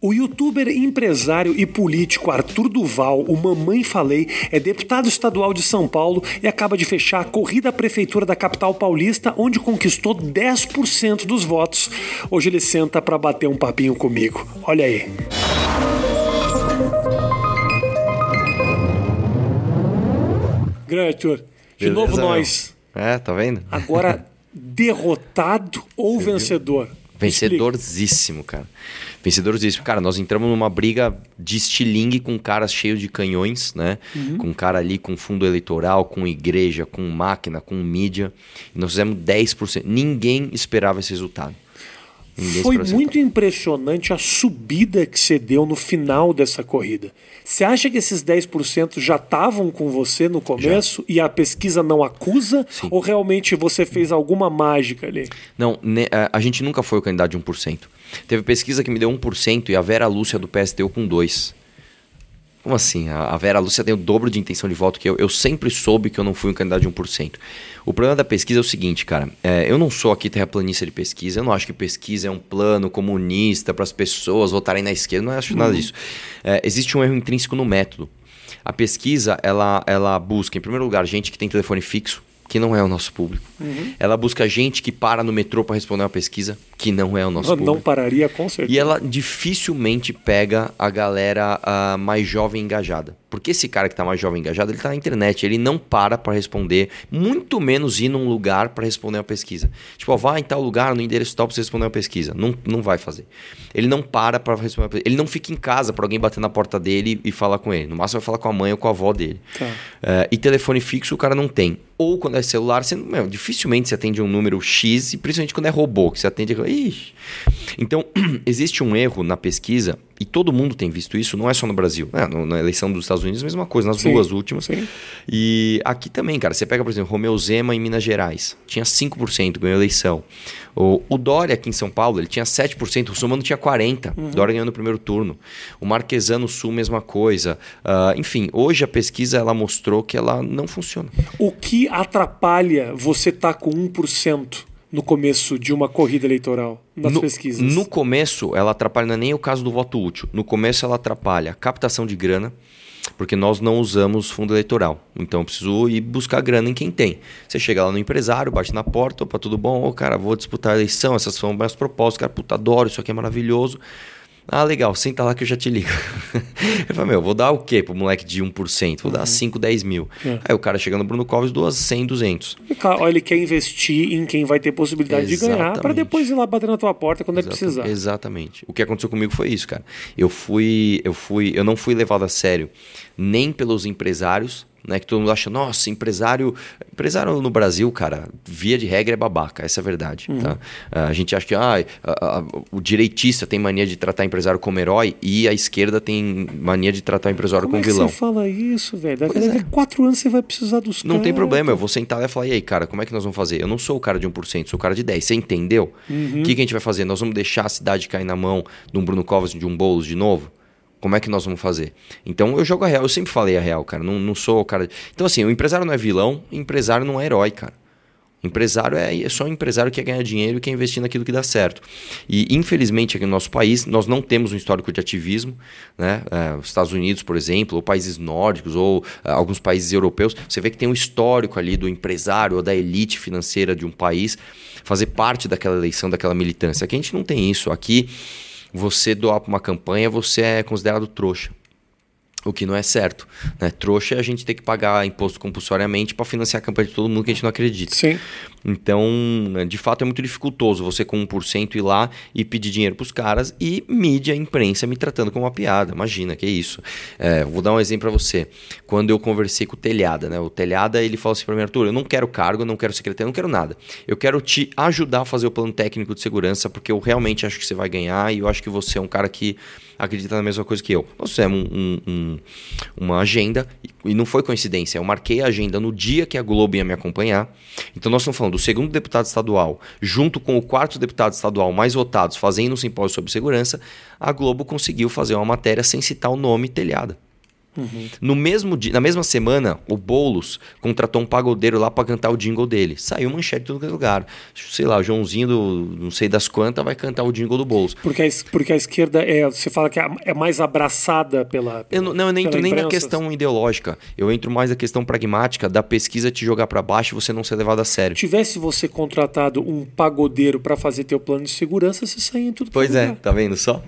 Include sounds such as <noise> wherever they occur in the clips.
O youtuber, empresário e político Arthur Duval, o Mamãe Falei, é deputado estadual de São Paulo e acaba de fechar a corrida à prefeitura da capital paulista, onde conquistou 10% dos votos. Hoje ele senta para bater um papinho comigo. Olha aí. Grande Arthur. De Beleza, novo meu? nós. É, tá vendo? Agora, <laughs> derrotado ou vencedor? Vencedorzíssimo, cara. Vencedorzíssimo. Cara, nós entramos numa briga de estilingue com caras cheios de canhões, né? Uhum. Com cara ali com fundo eleitoral, com igreja, com máquina, com mídia. E nós fizemos 10%. Ninguém esperava esse resultado. Foi muito impressionante a subida que você deu no final dessa corrida. Você acha que esses 10% já estavam com você no começo e a pesquisa não acusa? Sim. Ou realmente você fez alguma mágica ali? Não, a gente nunca foi o candidato de 1%. Teve pesquisa que me deu 1% e a Vera Lúcia do PSTU com 2%. Como assim? A Vera Lúcia tem o dobro de intenção de voto que eu. Eu sempre soube que eu não fui um candidato de 1%. O problema da pesquisa é o seguinte, cara. é, eu não sou aqui terraplanista de pesquisa. Eu não acho que pesquisa é um plano comunista para as pessoas votarem na esquerda. Não acho nada disso. É, existe um erro intrínseco no método. A pesquisa, ela, ela busca, em primeiro lugar, gente que tem telefone fixo, que não é o nosso público. Ela busca gente que para no metrô para responder uma pesquisa, que não é o nosso Não, público. não pararia com certeza. E ela dificilmente pega a galera ah, mais jovem engajada. Porque esse cara que tá mais jovem engajado, ele tá na internet, ele não para para responder, muito menos ir num lugar para responder uma pesquisa. Tipo, ó, vai em tal lugar, no endereço tal pra você responder uma pesquisa. Não, não vai fazer. Ele não para para responder uma pesquisa. Ele não fica em casa para alguém bater na porta dele e falar com ele. No máximo vai falar com a mãe ou com a avó dele. Tá. É, e telefone fixo o cara não tem. Ou quando é celular, você, meu, dificilmente você atende um número X, e principalmente quando é robô, que você atende. Ixi. Então, <clears throat> existe um erro na pesquisa, e todo mundo tem visto isso, não é só no Brasil. No- na eleição dos Estados Unidos, a mesma coisa, nas Sim, duas últimas. sim. E aqui também, cara, você pega, por exemplo, Romeu Zema em Minas Gerais, tinha 5%, ganhou a eleição. O, o Dória aqui em São Paulo, ele tinha 7%, o Sumano tinha 40%, Uhum. Dória ganhou no primeiro turno. O Marquesano Sul, mesma coisa. Ah, enfim, hoje a pesquisa ela mostrou que ela não funciona. O que atrapalha você estar com 1% no começo de uma corrida eleitoral nas no, pesquisas? No começo, ela atrapalha, não é nem o caso do voto útil. No começo, ela atrapalha a captação de grana, porque nós não usamos fundo eleitoral. Então, eu preciso ir buscar grana em quem tem. Você chega lá no empresário, bate na porta, opa, tudo bom? Ô, cara, vou disputar a eleição, essas são minhas propostas. Cara, puta, adoro, isso aqui é maravilhoso. Ah, legal, senta lá que eu já te ligo. <laughs> eu falei, meu, vou dar o quê pro moleque de 1%? Vou dar 5, 10 mil. É. Aí o cara chega no Bruno Covas, duas 100, 200. E, cara, ele quer investir em quem vai ter possibilidade de ganhar para Exatamente. depois ir lá bater na tua porta quando ele Exata- precisar. Exatamente. O que aconteceu comigo foi isso, cara. Eu fui, eu fui, eu não fui levado a sério nem pelos empresários, né, que todo mundo acha, nossa, empresário, empresário no Brasil, cara, via de regra é babaca, essa é a verdade, Uhum. tá? A gente acha que ah, a- a- o direitista tem mania de tratar empresário como herói e a esquerda tem mania de tratar o empresário Como é como que vilão. você fala isso, velho? Daqui Pois a é. quatro anos você vai precisar dos Não tem caras. problema, eu vou sentar lá e falar, e aí, cara, como é que nós vamos fazer? Eu não sou o cara de 1%, sou o cara de 10%. Você entendeu? O que, que a gente vai fazer? Nós vamos deixar a cidade cair na mão de um Bruno Covas, de um Boulos de novo? Como é que nós vamos fazer? Então eu jogo a real, eu sempre falei a real, cara. Não, não sou o cara. Então, assim, o empresário não é vilão, o empresário não é herói, cara. Empresário é, é só um empresário que quer ganhar dinheiro e quer investir naquilo que dá certo. E, infelizmente, aqui no nosso país, nós não temos um histórico de ativismo. Né? É, os Estados Unidos, por exemplo, ou países nórdicos, ou é, alguns países europeus, você vê que tem um histórico ali do empresário ou da elite financeira de um país fazer parte daquela eleição, daquela militância. Aqui a gente não tem isso. Aqui, você doar para uma campanha, você é considerado trouxa. O que não é certo. Né? Trouxa é a gente ter que pagar imposto compulsoriamente para financiar a campanha de todo mundo que a gente não acredita. Sim. Então, né, de fato, é muito dificultoso você com 1% ir lá e pedir dinheiro para os caras e mídia, imprensa me tratando como uma piada. Imagina, que isso. É, vou dar um exemplo para você. Quando eu conversei com o Telhada, né? O Telhada, ele falou assim para mim, Arthur, eu não quero cargo, eu não quero secretário, eu não quero nada. Eu quero te ajudar a fazer o plano técnico de segurança, porque eu realmente acho que você vai ganhar e eu acho que você é um cara que acredita na mesma coisa que eu. Nós fizemos um, um- um- uma agenda e, não foi coincidência. Eu marquei a agenda no dia que a Globo ia me acompanhar. Então nós estamos falando do segundo deputado estadual, junto com o quarto deputado estadual mais votados, fazendo um simpósio sobre segurança. A Globo conseguiu fazer uma matéria sem citar o nome telhada. Uhum. No mesmo dia, na mesma semana, o Boulos contratou um pagodeiro lá para cantar o jingle dele. Saiu manchete em todo é lugar. Sei lá, o Joãozinho do não sei das quantas vai cantar o jingle do Boulos. Porque a, porque a esquerda é, você fala que é, é mais abraçada pela. Eu não, não eu nem entro nem na questão ideológica. Eu entro mais na questão pragmática da pesquisa te jogar para baixo e você não ser levado a sério. Tivesse você contratado um pagodeiro para fazer teu plano de segurança, você saía em tudo. Pois é, tá vendo só?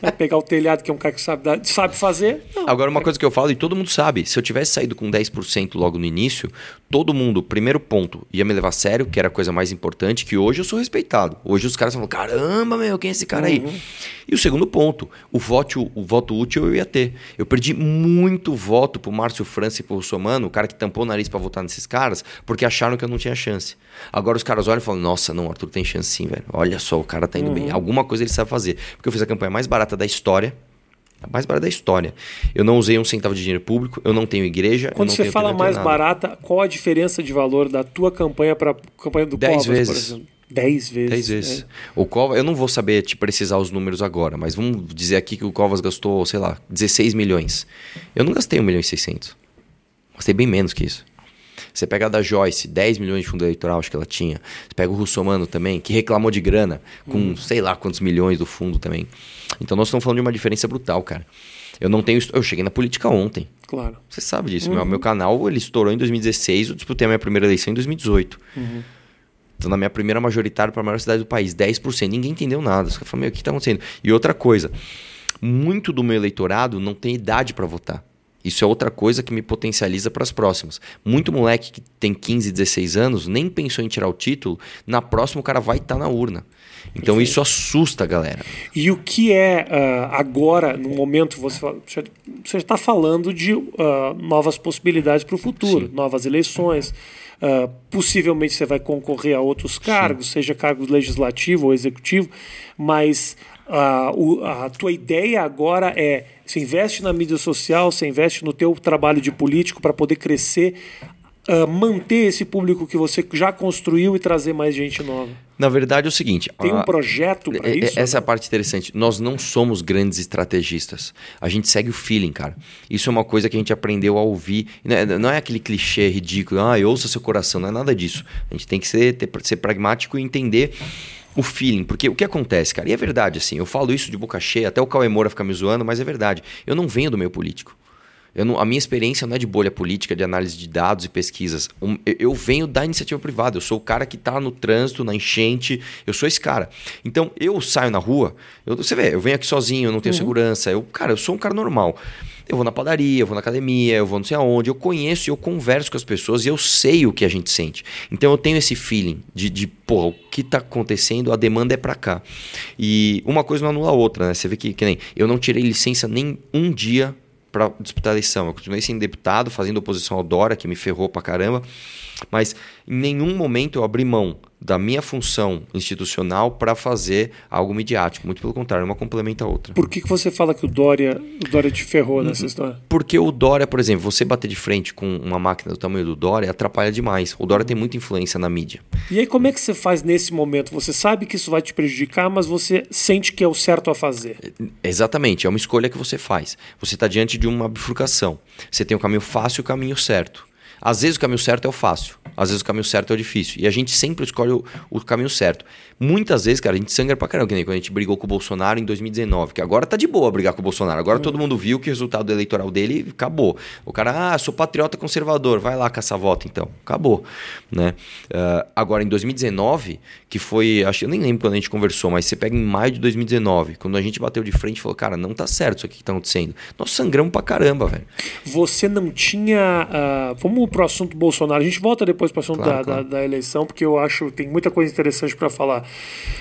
Vai <laughs> pegar o telhado, que é um cara que sabe, sabe fazer. Não. Agora, uma coisa que eu falo e todo mundo sabe: se eu tivesse saído com 10% logo no início, todo mundo, primeiro ponto, ia me levar a sério, que era a coisa mais importante, que hoje eu sou respeitado. Hoje os caras falam: caramba, meu, quem é esse cara aí? Uhum. E o segundo ponto, o voto, o voto útil eu ia ter. Eu perdi muito voto pro Márcio França e pro Russomano, o cara que tampou o nariz para votar nesses caras, porque acharam que eu não tinha chance. Agora os caras olham e falam: nossa, não, Arthur tem chance sim, velho. Olha só, o cara tá indo uhum. bem. Alguma coisa ele sabe fazer. Porque eu fiz a campanha mais barata da história. A mais barata da história. Eu não usei um centavo de dinheiro público, eu não tenho igreja. Quando você tenho fala mais barata, qual a diferença de valor da tua campanha para a campanha do Dez Covas, vezes. por exemplo? Dez vezes. Dez vezes. É. O Covas, eu não vou saber te precisar os números agora, mas vamos dizer aqui que o Covas gastou, sei lá, 16 milhões. Eu não gastei 1 milhão e 600. Gastei bem menos que isso. Você pega a da Joyce, 10 milhões de fundo eleitoral, acho que ela tinha. Você pega o Russomano também, que reclamou de grana, com hum. sei lá quantos milhões do fundo também. Então nós estamos falando de uma diferença brutal, cara. Eu não tenho. Eu cheguei na política ontem. Claro. Você sabe disso. Uhum. Meu, meu canal ele estourou em 2016, eu disputei a minha primeira eleição em 2018. Uhum. Então, na minha primeira majoritária para a maior cidade do país, 10%. Ninguém entendeu nada. Os caras falaram, meu, o que está acontecendo? E outra coisa, muito do meu eleitorado não tem idade para votar. Isso é outra coisa que me potencializa para as próximas. Muito moleque que tem 15, 16 anos nem pensou em tirar o título, na próxima o cara vai estar tá na urna. Então Perfeito. isso assusta a galera. E o que é uh, agora, no momento, você você está falando de uh, novas possibilidades para o futuro, Sim. novas eleições. Uh, possivelmente você vai concorrer a outros cargos, Sim. seja cargo legislativo ou executivo, mas o, a tua ideia agora é você investe na mídia social, você investe no teu trabalho de político para poder crescer, uh, manter esse público que você já construiu e trazer mais gente nova. Na verdade é o seguinte, tem um projeto para é, é, isso? Essa é a parte interessante. Nós não somos grandes estrategistas. A gente segue o feeling, cara. Isso é uma coisa que a gente aprendeu a ouvir. Não é aquele clichê ridículo, ah, ouça seu coração. Não é nada disso. A gente tem que ser, ter, ser pragmático e entender o feeling, porque o que acontece, cara, e é verdade, assim, eu falo isso de boca cheia, até o Cauê Moura fica me zoando, mas é verdade. Eu não venho do meio político. Não, a minha experiência não é de bolha política, de análise de dados e pesquisas. Um, eu, eu, venho da iniciativa privada. Eu sou o cara que está no trânsito, na enchente. Eu sou esse cara. Então, eu saio na rua. Eu, você vê, eu venho aqui sozinho, eu não tenho uhum. segurança. Eu, cara, eu sou um cara normal. Eu vou na padaria, eu vou na academia, eu vou não sei aonde, eu conheço e eu converso com as pessoas e eu sei o que a gente sente. Então eu tenho esse feeling de, de pô, o que está acontecendo, a demanda é para cá. E uma coisa não anula a outra, né? Você vê que, que nem eu não tirei licença nem um dia para disputar a eleição. Eu continuei sendo deputado, fazendo oposição ao Dora, que me ferrou pra caramba. Mas em nenhum momento eu abri mão da minha função institucional para fazer algo midiático. Muito pelo contrário, uma complementa a outra. Por que, que você fala que o Dória, o Dória te ferrou nessa história? Porque o Dória, por exemplo, você bater de frente com uma máquina do tamanho do Dória atrapalha demais. O Dória tem muita influência na mídia. E aí, como é que você faz nesse momento? Você sabe que isso vai te prejudicar, mas você sente que é o certo a fazer. Exatamente, é uma escolha que você faz. Você está diante de uma bifurcação. Você tem o caminho fácil e o caminho certo. Às vezes o caminho certo é o fácil, às vezes o caminho certo é o difícil. E a gente sempre escolhe o, o caminho certo. Muitas vezes, cara, a gente sangra pra caramba, que nem quando a gente brigou com o Bolsonaro em 2019, que agora tá de boa brigar com o Bolsonaro. Agora hum. todo mundo viu que o resultado eleitoral dele acabou. O cara, ah, sou patriota conservador, vai lá caçar voto então. Acabou. Né? Uh, agora, em 2019, que foi, acho eu nem lembro quando a gente conversou, mas você pega em maio de 2019, quando a gente bateu de frente e falou, cara, não tá certo isso aqui que tá acontecendo. Nós sangramos pra caramba, velho. Você não tinha. Uh, vamos pro assunto Bolsonaro. A gente volta depois pro assunto claro, da, claro. Da, da, eleição, porque eu acho que tem muita coisa interessante para falar.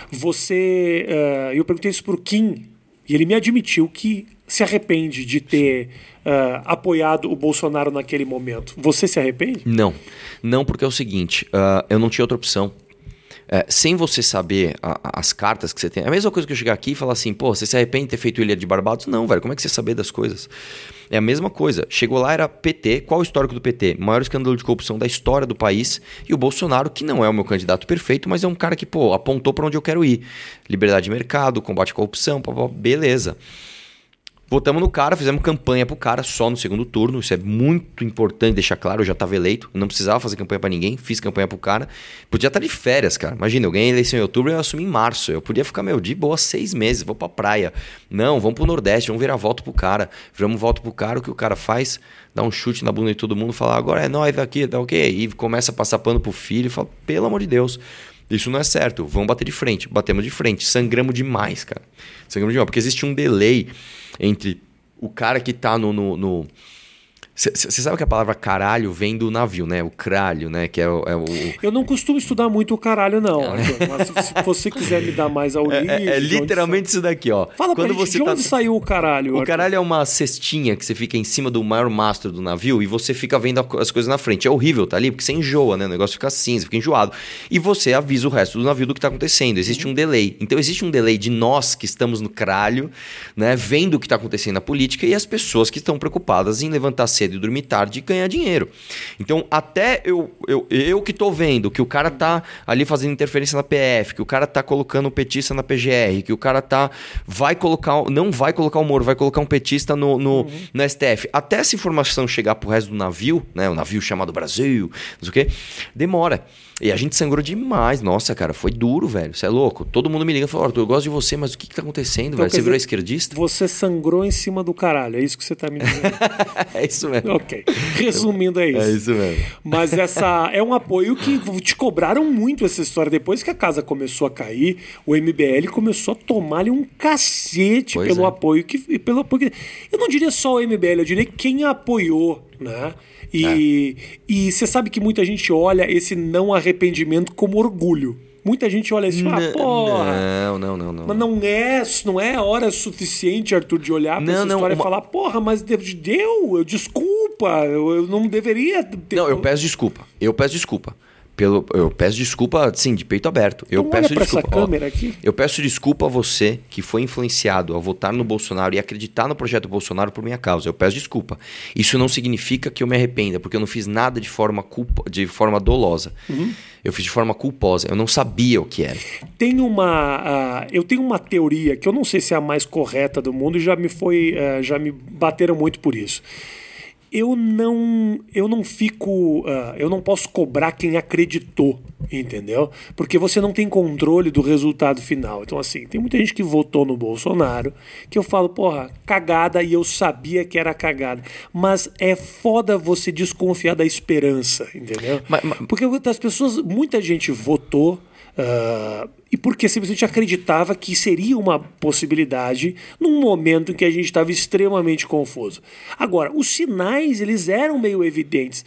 Você. Uh, eu perguntei isso pro Kim, e ele me admitiu que se arrepende de ter uh, apoiado o Bolsonaro naquele momento. Você se arrepende? Não. Não, porque é o seguinte: uh, eu não tinha outra opção. É, sem você saber a, as cartas que você tem. É a mesma coisa que eu chegar aqui e falar assim, pô, você se arrepende de ter feito Ilha de Barbados? Não, velho, como é que você saber das coisas? É a mesma coisa. Chegou lá, era PT. Qual o histórico do PT? Maior escândalo de corrupção da história do país. E o Bolsonaro, que não é o meu candidato perfeito, mas é um cara que, pô, apontou para onde eu quero ir. Liberdade de mercado, combate à corrupção, beleza. Votamos no cara, fizemos campanha pro cara só no segundo turno. Isso é muito importante deixar claro. Eu já tava eleito, não precisava fazer campanha para ninguém. Fiz campanha pro cara. Podia estar de férias, cara. Imagina, eu ganhei eleição em outubro e eu assumi em março. Eu podia ficar, meu, de boa seis meses, vou pra praia. Não, vamos pro Nordeste, vamos virar voto pro cara. Viramos voto pro cara, o que o cara faz? Dá um chute na bunda de todo mundo, fala, agora é nós aqui, tá ok? E começa a passar pano pro filho e fala, pelo amor de Deus. Isso não é certo. Vamos bater de frente. Batemos de frente. Sangramos demais, cara. Sangramos demais. Porque existe um delay entre o cara que tá no, no, no você sabe que a palavra caralho vem do navio, né? O cralho, né? Que é o, é o... Eu não costumo estudar muito o caralho, não. Arthur, mas se você quiser me dar mais a origem... É, é, é literalmente isso daqui, ó. Fala Quando pra gente, de tá... onde saiu o caralho? O Arthur? caralho é uma cestinha que você fica em cima do maior mastro do navio e você fica vendo as coisas na frente. É horrível, tá ali? Porque você enjoa, né? O negócio fica você fica enjoado. E você avisa o resto do navio do que tá acontecendo. Existe uhum. um delay. Então existe um delay de nós que estamos no cralho, né? Vendo o que tá acontecendo na política e as pessoas que estão preocupadas em levantar cedo e dormir tarde ganhar dinheiro. Então, até eu, eu, eu que tô vendo que o cara tá ali fazendo interferência na PF, que o cara tá colocando um petista na PGR, que o cara tá. Vai colocar. Não vai colocar o Moro, vai colocar um petista no, no, uhum. no STF. Até essa informação chegar pro resto do navio, né? O navio chamado Brasil, não sei o quê, demora. E a gente sangrou demais. Nossa, cara, foi duro, velho. Você é louco. Todo mundo me liga e fala, Arthur, eu gosto de você, mas o que, que tá acontecendo, então, velho? Você dizer, virou esquerdista? Você sangrou em cima do caralho. É isso que você tá me dizendo. <laughs> é isso mesmo. Ok. Resumindo, é isso. É isso mesmo. Mas essa é um apoio que te cobraram muito essa história. Depois que a casa começou a cair, o MBL começou a tomar-lhe um cacete pois pelo é. apoio que. Pelo apoio que, eu não diria só o MBL, eu diria quem apoiou, né? E, é. e você sabe que muita gente olha esse não arrependimento como orgulho. Muita gente olha assim e fala, porra. Não, não, não, não. Mas não é, não é hora suficiente, Arthur, de olhar pra não, essa não, história uma... e falar, porra, mas deu, eu, desculpa, eu, eu não deveria ter. Não, eu peço desculpa. Eu peço desculpa. Pelo, eu peço desculpa, sim, de peito aberto. Eu então peço desculpa. Eu peço desculpa a você que foi influenciado a votar no Bolsonaro e acreditar no projeto Bolsonaro por minha causa. Eu peço desculpa. Isso não significa que eu me arrependa, porque eu não fiz nada de forma culpa, de forma dolosa. Uhum. Eu fiz de forma culposa. Eu não sabia o que era. Tem uma, uh, eu tenho uma teoria que eu não sei se é a mais correta do mundo e já me foi, uh, já me bateram muito por isso eu não eu não fico uh, eu não posso cobrar quem acreditou entendeu? Porque você não tem controle do resultado final. Então assim tem muita gente que votou no Bolsonaro que eu falo porra cagada e eu sabia que era cagada. Mas é foda você desconfiar da esperança entendeu? Mas, mas... porque as pessoas muita gente votou uh, e porque simplesmente acreditava que seria uma possibilidade num momento em que a gente estava extremamente confuso. Agora, os sinais eles eram meio evidentes.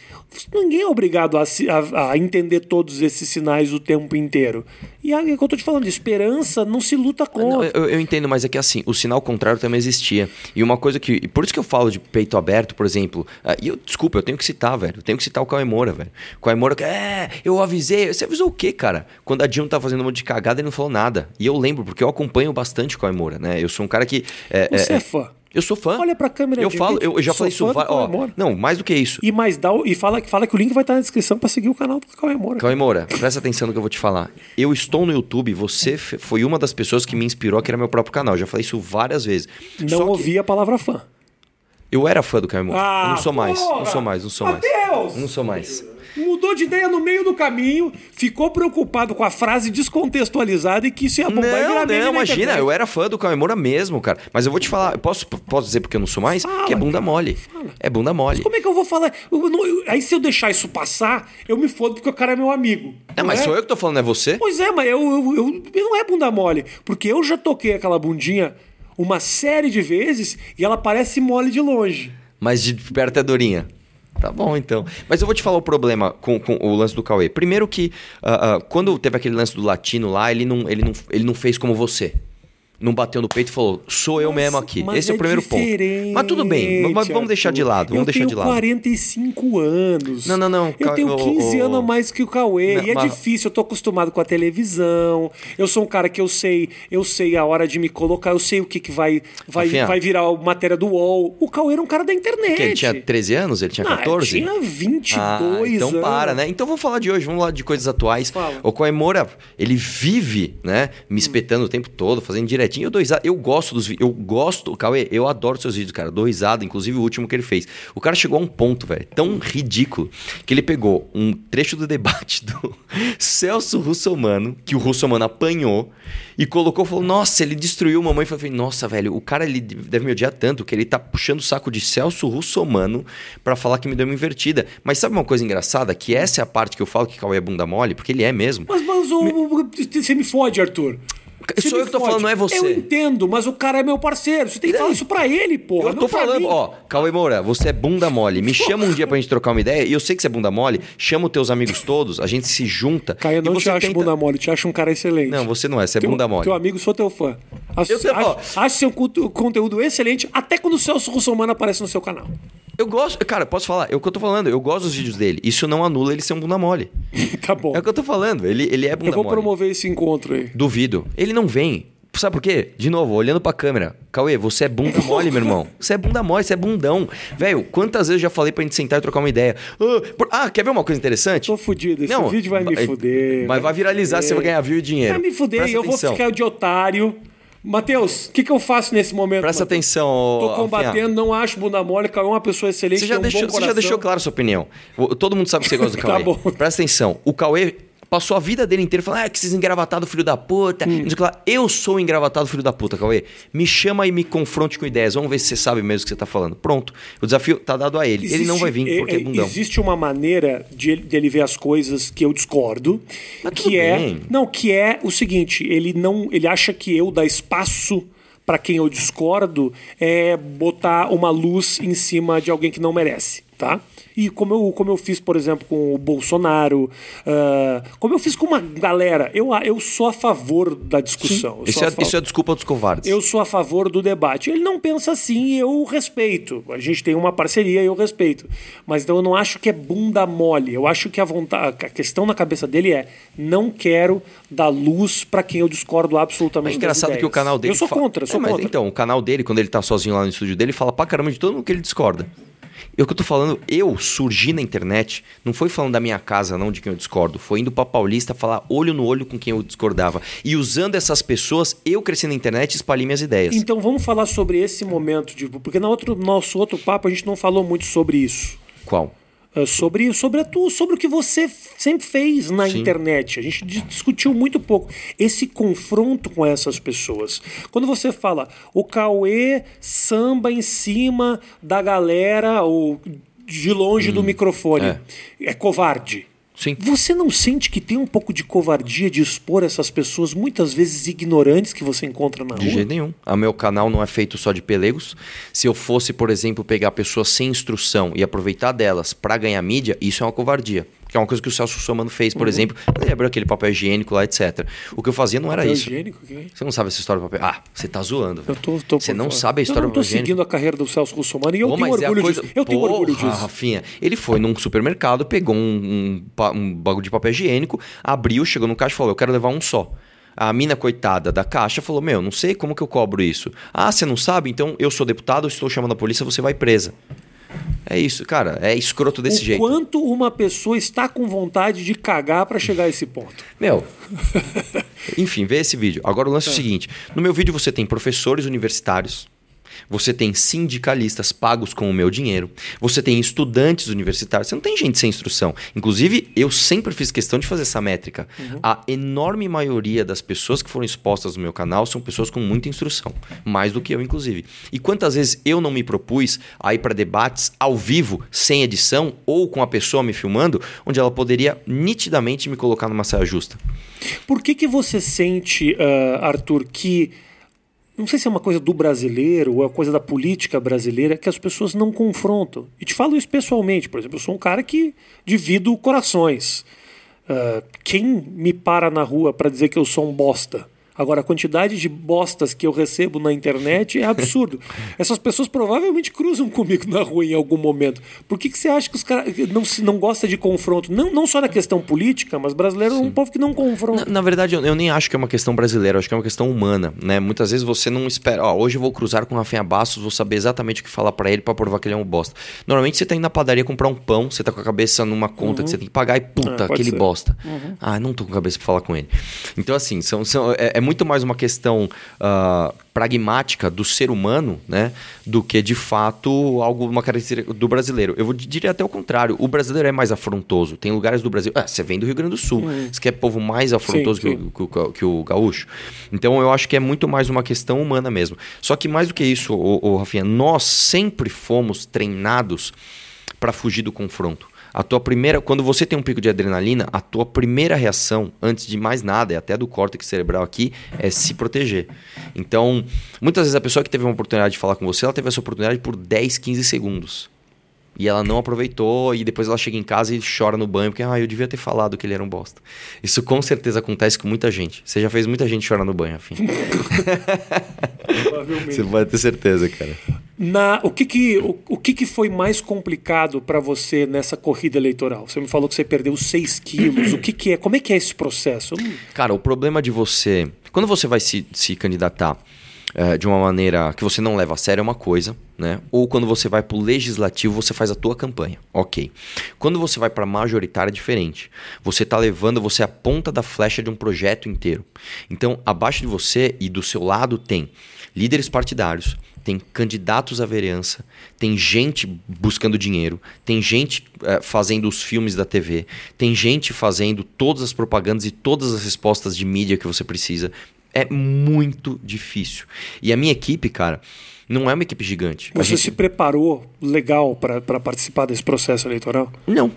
Ninguém é obrigado a, a, a entender todos esses sinais o tempo inteiro. E é o que eu estou te falando, esperança não se luta contra. Eu, eu, entendo, mas é que assim, o sinal contrário também existia. E uma coisa que. Por isso que eu falo de peito aberto, por exemplo. Uh, e eu, desculpa, eu tenho que citar, velho. Eu tenho que citar o Cauê Moura, velho. O Cauê Moura, é, eu avisei. Você avisou o quê, cara? Quando a Dilma tá fazendo um monte de cagada, ele não falou nada. E eu lembro, porque eu acompanho bastante o Cauê Moura, né? Eu sou um cara que. É, Você é, é fã. Eu sou fã. Olha pra câmera Eu falo, eu, eu já falei isso. Ó, não, mais do que isso. E mais dá, e fala, fala que o link vai estar na descrição para seguir o canal do Cauê Moura. Cauê Moura, presta atenção no que eu vou te falar. Eu estou no YouTube, você foi uma das pessoas que me inspirou a criar meu próprio canal. Eu já falei isso várias vezes. Não Só ouvi que... a palavra fã. Eu era fã do Cauê Moura. Ah, eu não sou mais. Porra! Não sou mais, não sou Mateus! mais. Não sou mais mudou de ideia no meio do caminho, ficou preocupado com a frase descontextualizada e que isso ia bombar não, e virar Não, imagina, eu era fã do Cauê Moura mesmo, cara. Mas eu vou te falar, posso, posso dizer porque eu não sou mais? Fala, que é bunda cara, mole. Fala. É bunda mole. Mas como é que eu vou falar? Eu, não, eu, aí se eu deixar isso passar, eu me fodo porque o cara é meu amigo. É, mas é? sou eu que tô falando, não é você? Pois é, mas eu, eu, eu, eu não é bunda mole. Porque eu já toquei aquela bundinha uma série de vezes e ela parece mole de longe. Mas de perto é durinha. Tá bom, então. Mas eu vou te falar o problema com, com o lance do Cauê. Primeiro que, uh, uh, quando teve aquele lance do latino lá, ele não, ele, não, ele não fez como você não bateu no peito e falou: sou eu mas, mesmo aqui. Esse é, é o primeiro ponto. Mas tudo bem, mas vamos deixar de lado. Vamos eu deixar de lado. Eu tenho 45 anos. Não, não, não. Eu tenho 15 anos a mais que o Cauê. Não, e é mas... difícil, eu tô acostumado com a televisão. Eu sou um cara que eu sei, eu sei a hora de me colocar, eu sei o que, que vai, vai, vai virar matéria do UOL. O Cauê era um cara da internet. Que ele tinha 13 anos? Ele tinha 14? Não, ele tinha 22 ah, então anos. para, né? Então vamos falar de hoje, vamos falar de coisas atuais. Fala. O Cauê Moura, ele vive, né, me espetando hum. o tempo todo, fazendo direto direitinho. Eu dou risada. Eu gosto dos vídeos. Eu gosto, Cauê, eu adoro seus vídeos, cara. Dou risada, inclusive o último que ele fez. O cara chegou a um ponto, velho, tão ridículo, que ele pegou um trecho do debate <laughs> do Celso Russomano, que o Russomano apanhou, e colocou, falou, nossa, ele destruiu mamãe. Eu falei, nossa, velho, o cara ele deve me odiar tanto que ele tá puxando o saco de Celso Russomano para falar que me deu uma invertida. Mas sabe uma coisa engraçada? Que essa é a parte que eu falo que Cauê é bunda mole, porque ele é mesmo. Mas, mas o- você me fode, Arthur. Sou eu que tô fode. falando, não é você. Eu entendo, mas o cara é meu parceiro. Você tem que falar isso pra ele, porra. Eu tô falando, mim. ó, Cauê Moura, você é bunda mole. Me chama um dia pra gente trocar uma ideia, e eu sei que você é bunda mole, chama os teus amigos todos, a gente se junta. Caio, eu e não você te acho tenta- bunda mole, te acho um cara excelente. Não, você não é, você é teu, bunda mole. Teu amigo, sou teu fã. Acho, Eu acho, acho seu conte- conteúdo excelente, até quando o Celso Russomano aparece no seu canal. Eu gosto, cara, posso falar, é o que eu tô falando, eu gosto dos vídeos dele. Isso não anula ele ser um bunda mole. <laughs> tá bom. É o que eu tô falando, ele, ele é bunda Eu vou mole. promover esse encontro aí. Duvido. Ele não vem. Sabe por quê? De novo, olhando pra câmera. Cauê, você é bunda mole, meu irmão. Você é bunda mole, você é bundão. Velho, quantas vezes eu já falei pra gente sentar e trocar uma ideia? Ah, por- Ah, quer ver uma coisa interessante? Tô fudido, esse Não, vídeo vai me fuder. mas vai viralizar, fuder. você vai ganhar view e dinheiro. Vai me fuder Presta eu vou atenção. ficar de otário. Matheus, o que, que eu faço nesse momento? Presta Matheus? atenção, Tô combatendo, não acho bunda mole, Cauê é uma pessoa excelente, Você já, um deixou, você já deixou claro a sua opinião. Todo mundo sabe que você gosta do <laughs> Tá Cauê. bom. Presta atenção. O Cauê passou a vida dele inteira falando, ah, que esses engravatados filho da puta. Hum. Eu sou engravatado filho da puta, Cauê. Me chama e me confronte com ideias. Vamos ver se você sabe mesmo o que você tá falando. Pronto. O desafio tá dado a ele. ele não vai vir Existe- porque é, é- bundão. Existe uma maneira de de ele ver as coisas que eu discordo, Mas que é bem. não, que é o seguinte, ele não, ele acha que eu dar espaço para quem eu discordo é botar uma luz em cima de alguém que não merece, tá? E como eu, como eu fiz, por exemplo, com o Bolsonaro, ah, como eu fiz com uma galera, eu, eu sou a favor da discussão. eu Isso é, isso é desculpa dos covardes. eu sou a favor do debate. Ele não pensa assim e eu respeito. A gente tem uma parceria e eu respeito. Mas então eu não acho que é bunda mole. Eu acho que a vontade, a questão na cabeça dele é não quero dar luz para quem eu discordo absolutamente É engraçado que o canal dele. Eu sou contra, sou É, mas contra. Então, o canal dele, quando ele tá sozinho lá no estúdio dele, fala pra caramba de todo mundo que ele discorda. E o que eu tô falando, eu surgi na internet, não foi falando da minha casa, não, de quem eu discordo. Foi indo pra Paulista falar olho no olho com quem eu discordava. E usando essas pessoas, eu cresci na internet e espalhei minhas ideias. Então vamos falar sobre esse momento, de, porque no outro, nosso outro papo a gente não falou muito sobre isso. Qual? Uh, sobre, sobre, a tu, sobre o que você sempre fez na Sim. internet. A gente di- discutiu muito pouco esse confronto com essas pessoas. Quando você fala o Cauê samba em cima da galera ou de longe do microfone, é. é covarde. Sim. Você não sente que tem um pouco de covardia de expor essas pessoas, muitas vezes ignorantes, que você encontra na De rua? jeito nenhum. O meu canal não é feito só de pelegos. Se eu fosse, por exemplo, pegar pessoas sem instrução e aproveitar delas pra ganhar mídia, isso é uma covardia. Que é uma coisa que o Celso Somano fez, Uhum. por exemplo. Ele abriu aquele papel higiênico lá, etc. O que eu fazia não era Papel isso. higiênico, que- Você não sabe essa história do papel? Ah, você tá zoando. Eu tô, tô Você não fora. sabe a história Eu não tô do higiênico? seguindo a carreira do Celso Russomano e eu Pô, tenho é orgulho coisa- disso. Eu tenho Porra, orgulho disso. Rafinha, ele foi num supermercado, pegou um, um, um bagulho de papel higiênico, abriu, chegou no caixa e falou: Eu quero levar um só. A mina coitada da caixa falou: Meu, não sei como que eu cobro isso. Ah, você não sabe? Então eu sou deputado, estou chamando a polícia, você vai presa. É isso, cara. É escroto desse o jeito. quanto uma pessoa está com vontade de cagar para chegar a esse ponto. <laughs> Meu. Enfim, vê esse vídeo. Agora o lance é o seguinte: no meu vídeo você tem professores universitários. Você tem sindicalistas pagos com o meu dinheiro. Você tem estudantes universitários. Você não tem gente sem instrução. Inclusive, eu sempre fiz questão de fazer essa métrica. A enorme maioria das pessoas que foram expostas no meu canal são pessoas com muita instrução. Mais do que eu, inclusive. E quantas vezes eu não me propus a ir para debates ao vivo, sem edição, ou com a pessoa me filmando, onde ela poderia nitidamente me colocar numa saia justa. Por que, que você sente, ah, Arthur, que. Não sei se é uma coisa do brasileiro ou é coisa da política brasileira que as pessoas não confrontam. E te falo isso pessoalmente. Por exemplo, eu sou um cara que divido corações. Ah, quem me para na rua para dizer que eu sou um bosta? Agora, a quantidade de bostas que eu recebo na internet é absurdo. <laughs> Essas pessoas provavelmente cruzam comigo na rua em algum momento. Por que, que você acha que os caras não, não gostam de confronto? Não, não só na questão política, mas brasileiro é um povo que não confronta. Na, na verdade, eu, eu nem acho que é uma questão brasileira, eu acho que é uma questão humana, né? Muitas vezes você não espera, ó, hoje eu vou cruzar com o Rafinha Bastos, vou saber exatamente o que falar pra ele pra provar que ele é um bosta. Normalmente você tá indo na padaria comprar um pão, você tá com a cabeça numa conta que você tem que pagar e puta, pode aquele ser. bosta. Ah, não tô com a cabeça pra falar com ele. Então, assim, são, são, é, é muito mais uma questão uh, pragmática do ser humano, né? Do que de fato algo, uma característica do brasileiro. Eu diria até o contrário. O brasileiro é mais afrontoso. Tem lugares do Brasil. Ah, você vem do Rio Grande do Sul. Hum. Você quer povo mais afrontoso sim, sim. Que, o, que, o, que, o, gaúcho. Então eu acho que é muito mais uma questão humana mesmo. Só que mais do que isso, o, o Rafinha, nós sempre fomos treinados para fugir do confronto. A tua primeira, quando você tem um pico de adrenalina, a tua primeira reação, antes de mais nada, e até do córtex cerebral aqui, é se proteger. Então, muitas vezes a pessoa que teve uma oportunidade de falar com você, ela teve essa oportunidade por 10, 15 segundos. E ela não aproveitou, e depois ela chega em casa e chora no banho, porque ah, eu devia ter falado que ele era um bosta. Isso com certeza acontece com muita gente. Você já fez muita gente chorar no banho, afim. <laughs> Você pode ter certeza, cara. Na, o que, que, o, o que, que foi mais complicado para você nessa corrida eleitoral? Você me falou que você perdeu 6 quilos. o que, que é? Como é que é esse processo? Cara, o problema de você. Quando você vai se, se candidatar é, de uma maneira que você não leva a sério é uma coisa, né? Ou quando você vai para o legislativo, você faz a tua campanha. Ok. Quando você vai para majoritária é diferente. Você está levando, você é a ponta da flecha de um projeto inteiro. Então, abaixo de você e do seu lado tem líderes partidários, tem candidatos à vereança, tem gente buscando dinheiro, tem gente é, fazendo os filmes da TV, tem gente fazendo todas as propagandas e todas as respostas de mídia que você precisa, é muito difícil. E a minha equipe, cara, não é uma equipe gigante. Você gente... se preparou legal para participar desse processo eleitoral? Não.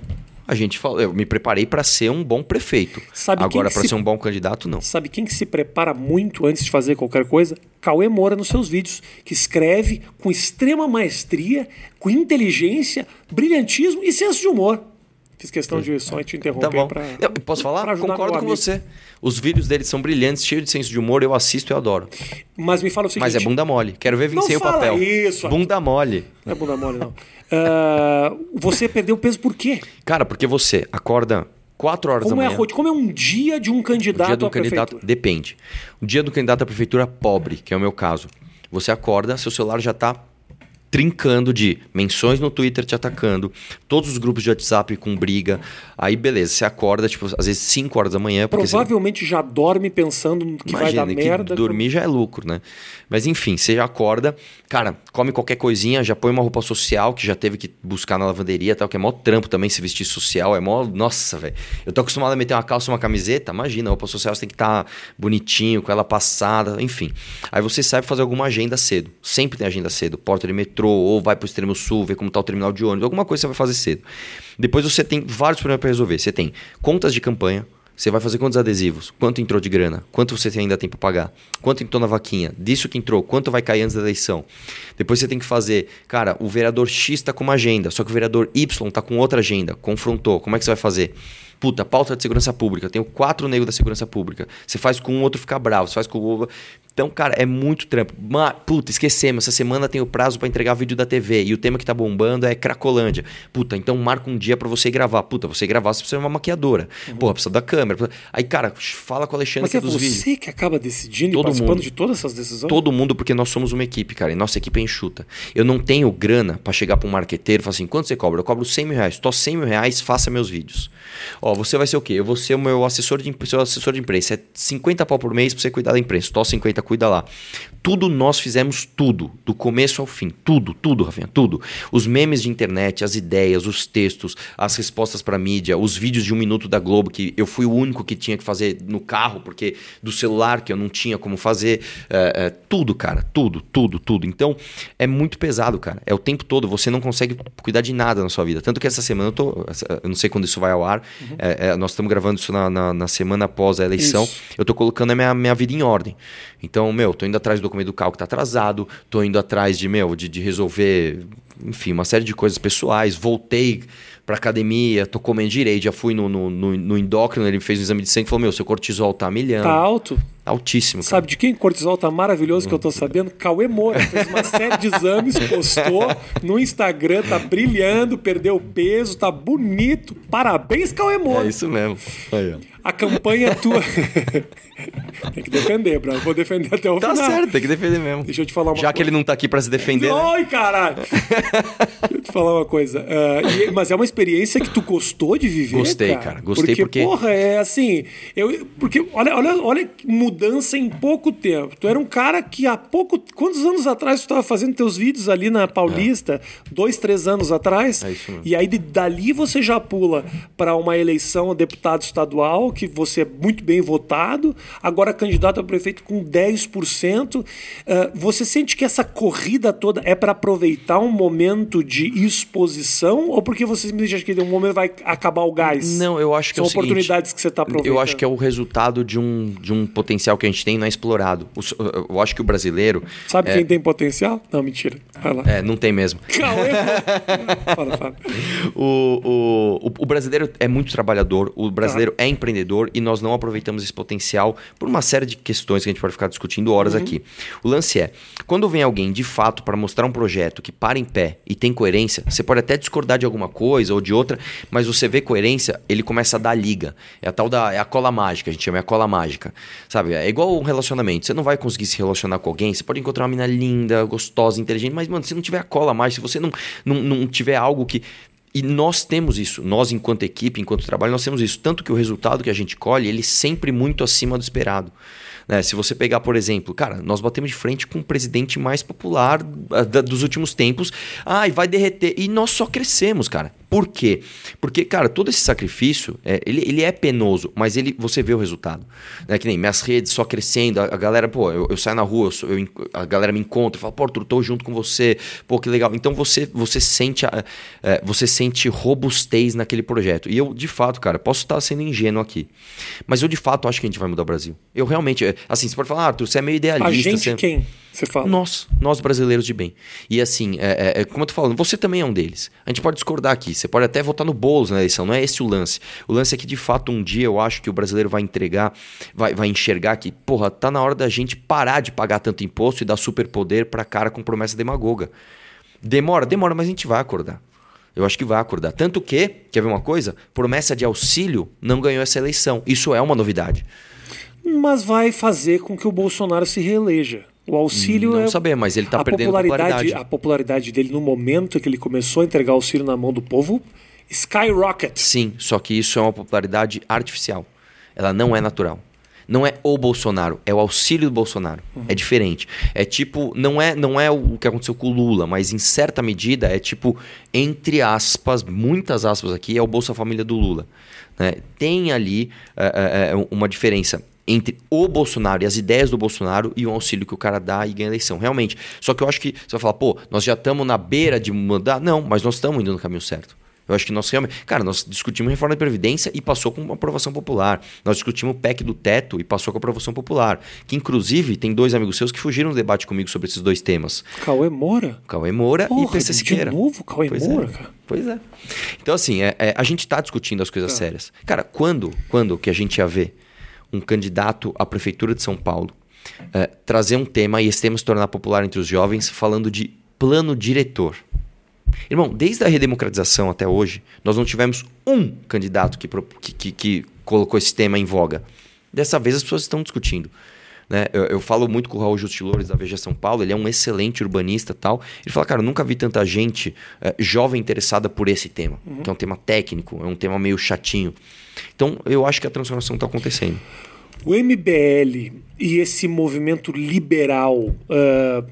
A gente falou, eu me preparei para ser um bom prefeito. Sabe Agora, para se... ser um bom candidato, não. Sabe quem que se prepara muito antes de fazer qualquer coisa? Cauê Moura nos seus vídeos, que escreve com extrema maestria, com inteligência, brilhantismo e senso de humor. Fiz questão de só te interromper tá para. Posso falar? Concordo com você. Os vídeos dele são brilhantes, cheios de senso de humor, eu assisto e adoro. Mas me fala o seguinte. Mas é bunda mole. Quero ver vencer o papel. Isso. Bunda mole. Não é bunda mole, não. uh, você perdeu peso por quê? Cara, porque você acorda 4 horas como da é manhã. É, como é um dia de um candidato o dia do à candidato, prefeitura? Depende. O dia do candidato à prefeitura pobre, que é o meu caso. Você acorda, seu celular já está trincando de menções no Twitter te atacando, todos os grupos de WhatsApp com briga. Aí, beleza, você acorda, tipo, às vezes 5 horas da manhã. Provavelmente você... já dorme pensando que Imagina, vai dar merda. Dormir já é lucro, né? Mas enfim, você já acorda, cara, come qualquer coisinha, já põe uma roupa social que já teve que buscar na lavanderia tal, que é mó trampo também se vestir social, é mó. Nossa, velho. Eu tô acostumado a meter uma calça uma camiseta, imagina, a roupa social você tem que estar tá bonitinho, com ela passada, enfim. Aí você sai pra fazer alguma agenda cedo. Sempre tem agenda cedo, porta de metrô metrô, ou vai para o extremo sul, ver como está o terminal de ônibus, alguma coisa você vai fazer cedo. Depois você tem vários problemas para resolver. Você tem contas de campanha, você vai fazer quantos adesivos? Quanto entrou de grana? Quanto você ainda tem para pagar? Quanto entrou na vaquinha? Disso que entrou, quanto vai cair antes da eleição? Depois você tem que fazer, cara, o vereador X está com uma agenda, só que o vereador Y está com outra agenda, confrontou. Como é que você vai fazer? Puta, pauta de segurança pública. Tenho quatro negros da segurança pública. Você faz com um, outro ficar bravo. Você faz com o. Então, cara, é muito trampo. Mas, puta, esquecemos. Essa semana tem o prazo para entregar vídeo da TV. E o tema que tá bombando é Cracolândia. Puta, então marca um dia para você gravar. Puta, você gravar, você precisa de uma maquiadora. Uhum. Porra, precisa da câmera. Aí, cara, fala com o Alexandre Mas que é dos você vídeos. que acaba decidindo Todo e participando mundo. de todas essas decisões? Todo mundo, porque nós somos uma equipe, cara. E nossa equipe é enxuta. Eu não tenho grana para chegar para um marqueteiro e falar assim: quanto você cobra? Eu cobro 100 mil reais. Tô 100 mil reais, faça meus vídeos. Ó, você vai ser o quê? Eu vou ser o meu assessor de, seu assessor de imprensa. É 50 pau por mês pra você cuidar da imprensa. Tô 50, cuida lá. Tudo nós fizemos tudo, do começo ao fim. Tudo, tudo, Rafinha, tudo. Os memes de internet, as ideias, os textos, as respostas para mídia, os vídeos de um minuto da Globo, que eu fui o único que tinha que fazer no carro, porque do celular que eu não tinha como fazer. É, é, tudo, cara, tudo, tudo, tudo. Então, é muito pesado, cara. É o tempo todo, você não consegue cuidar de nada na sua vida. Tanto que essa semana eu tô. Eu não sei quando isso vai ao ar. Uhum. É, nós estamos gravando isso na, na, na semana após a eleição. Isso. Eu tô colocando a minha, minha vida em ordem. Então, meu, tô indo atrás do documento do carro que tá atrasado, tô indo atrás de, meu, de, de resolver, enfim, uma série de coisas pessoais. Voltei pra academia, tô comendo direito, já fui no, no, no, no endócrino, ele fez um exame de sangue e falou: Meu, seu cortisol tá milhão. Tá alto? Altíssimo. Cara. Sabe de quem cortisol tá maravilhoso que eu tô sabendo? Cauê Moura. Fez uma série de exames, <laughs> postou no Instagram, tá brilhando, perdeu peso, tá bonito. Parabéns, Cauê Moura. É isso mesmo. Aí, ó. A campanha tua. <laughs> tem que defender, Bruno. Vou defender até o tá final. Tá certo, tem que defender mesmo. Deixa eu te falar uma Já coisa. que ele não tá aqui para se defender. Oi, né? caralho! <laughs> Deixa eu te falar uma coisa. Uh, e, mas é uma experiência que tu gostou de viver? Gostei, cara. cara. Gostei porque, porque. Porra, é assim. Eu, porque olha, olha, olha, mudança em pouco tempo. Tu era um cara que há pouco. Quantos anos atrás tu estava fazendo teus vídeos ali na Paulista? É. Dois, três anos atrás. É isso mesmo. E aí dali você já pula para uma eleição a deputado estadual, que você é muito bem votado, agora candidato a prefeito com 10%. Uh, ah, você sente que essa corrida toda é para aproveitar um momento de exposição ou porque você simplesmente acha que um momento vai acabar o gás? Não, eu acho que São é o oportunidades seguinte, que você está aproveitando. Eu acho que é o resultado de um, de um potencial que a gente tem não é explorado. Eu acho que o brasileiro. Sabe é... quem tem potencial? Não, mentira. Vai lá. É, não tem mesmo. <laughs> fala, fala. <laughs> O, o, o brasileiro é muito trabalhador, o brasileiro tá. é empreendedor e nós não aproveitamos esse potencial por uma série de questões que a gente pode ficar discutindo horas uhum. aqui. O lance é, quando vem alguém de fato para mostrar um projeto que para em pé e tem coerência, você pode até discordar de alguma coisa ou de outra, mas você vê coerência, ele começa a dar liga. É a tal da é a cola mágica, a gente chama é a cola mágica. Sabe? É igual um relacionamento. Você não vai conseguir se relacionar com alguém, você pode encontrar uma menina linda, gostosa, inteligente, mas mano, se não tiver a cola mágica, se você não, não, não tiver algo que e nós temos isso, nós enquanto equipe, enquanto trabalho, nós temos isso. Tanto que o resultado que a gente colhe, ele sempre muito acima do esperado. Né? Se você pegar, por exemplo, cara, nós batemos de frente com o presidente mais popular uh, dos últimos tempos. Ai, ah, vai derreter. E nós só crescemos, cara. Por quê? Porque, cara, todo esse sacrifício, é, ele, ele é penoso, mas ele, você vê o resultado. Né? Que nem minhas redes só crescendo, a, a galera, pô, eu, eu, saio na rua, eu, eu, a galera me encontra, fala, pô, Arthur, tô junto com você, pô, que legal. Então você, você sente a, é, você sente robustez naquele projeto. E eu, de fato, cara, posso estar sendo ingênuo aqui, mas eu de fato acho que a gente vai mudar o Brasil. Eu realmente, é, assim, você pode falar, ah, Arthur, você é meio idealista. A gente você... quem? Você fala? Nós, nós brasileiros de bem. E assim, é, é, é, como eu tô falando, você também é um deles. A gente pode discordar aqui, você pode até votar no Boulos na eleição, não é esse o lance. O lance é que, de fato, um dia eu acho que o brasileiro vai entregar, vai, vai enxergar que, porra, tá na hora da gente parar de pagar tanto imposto e dar superpoder pra cara com promessa demagoga. Demora, demora, mas a gente vai acordar. Eu acho que vai acordar. Tanto que, quer ver uma coisa? Promessa de auxílio não ganhou essa eleição. Isso é uma novidade. Mas vai fazer com que o Bolsonaro se reeleja. O auxílio não é. saber, mas ele está perdendo popularidade, popularidade. A popularidade dele no momento que ele começou a entregar auxílio na mão do povo skyrocket. Sim, só que isso é uma popularidade artificial. Ela não é natural. Não é o Bolsonaro, é o auxílio do Bolsonaro. Uhum. É diferente. É tipo, não é, não é o que aconteceu com o Lula, mas em certa medida é tipo, entre aspas, muitas aspas aqui, é o Bolsa Família do Lula. Né? Tem ali é, é, uma diferença entre o Bolsonaro e as ideias do Bolsonaro e o auxílio que o cara dá e ganha eleição. Realmente. Só que eu acho que você vai falar, pô, nós já estamos na beira de mudar. Não, mas nós estamos indo no caminho certo. Eu acho que nós realmente. Cara, nós discutimos reforma da Previdência e passou com uma aprovação popular. Nós discutimos o PEC do teto e passou com aprovação popular. Que, inclusive, tem dois amigos seus que fugiram do debate comigo sobre esses dois temas. Cauê Moura? Cauê Moura Porra, e PC Siqueira. De novo, Cauê pois Moura, é. cara. Pois é. Então, assim, é, é, a gente está discutindo as coisas tá. sérias. Cara, quando, quando que a gente ia ver um candidato à prefeitura de São Paulo é, trazer um tema e esse tema se tornar popular entre os jovens falando de plano diretor? Irmão, desde a redemocratização até hoje, nós não tivemos um candidato que, que, que colocou esse tema em voga. Dessa vez as pessoas estão discutindo. Né? Eu, eu, falo muito com o Raul Justilores da Veja São Paulo, ele é um excelente urbanista tal. Ele fala, cara, eu nunca vi tanta gente é, jovem interessada por esse tema, uhum. que é um tema técnico, é um tema meio chatinho. Então, eu acho que a transformação está acontecendo. O MBL e esse movimento liberal uh,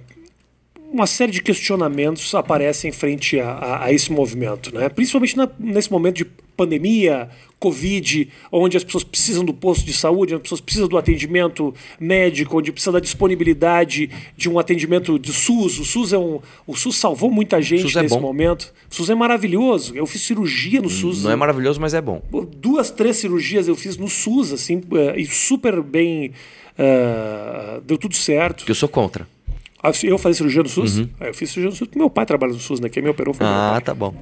uma série de questionamentos aparecem frente a, a, a esse movimento, né? principalmente na, nesse momento de pandemia, Covid, onde as pessoas precisam do posto de saúde, onde as pessoas precisam do atendimento médico, onde precisa da disponibilidade de um atendimento de SUS. O SUS é um, o SUS salvou muita gente é nesse momento. O SUS é maravilhoso. Eu fiz cirurgia no SUS. Não é maravilhoso, mas é bom. Duas, três cirurgias eu fiz no SUS, assim, eh, e super bem. Uh, deu tudo certo. Eu sou contra. Ah, eu fazer cirurgia no SUS? Uhum. Ah, eu fiz cirurgia no SUS porque meu pai trabalha no SUS, né? Quem me operou foi ah, meu pai. Ah, tá bom.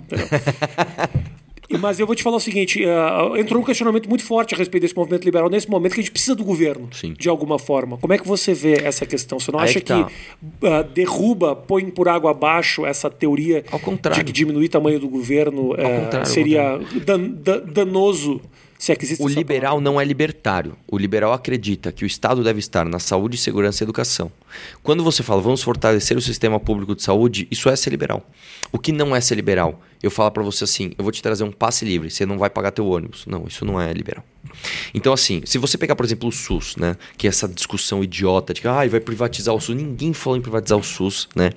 <laughs> Mas eu vou te falar o seguinte: uh, entrou um questionamento muito forte a respeito desse movimento liberal nesse momento que a gente precisa do governo, Sim. de alguma forma. Como é que você vê essa questão? Você não Aí acha que, tá. que uh, derruba, põe por água abaixo essa teoria de que diminuir o tamanho do governo uh, seria dan, dan, danoso O liberal não é libertário. O liberal acredita que o Estado deve estar na saúde, segurança e educação. Quando você fala vamos fortalecer o sistema público de saúde, isso é ser liberal. O que não é ser liberal? Eu falo para você assim, eu vou te trazer um passe livre, você não vai pagar teu ônibus. Não, isso não é liberal. Então assim, se você pegar por exemplo o SUS, né, que é essa discussão idiota de que ah, vai privatizar o SUS, ninguém falou em privatizar o SUS, né?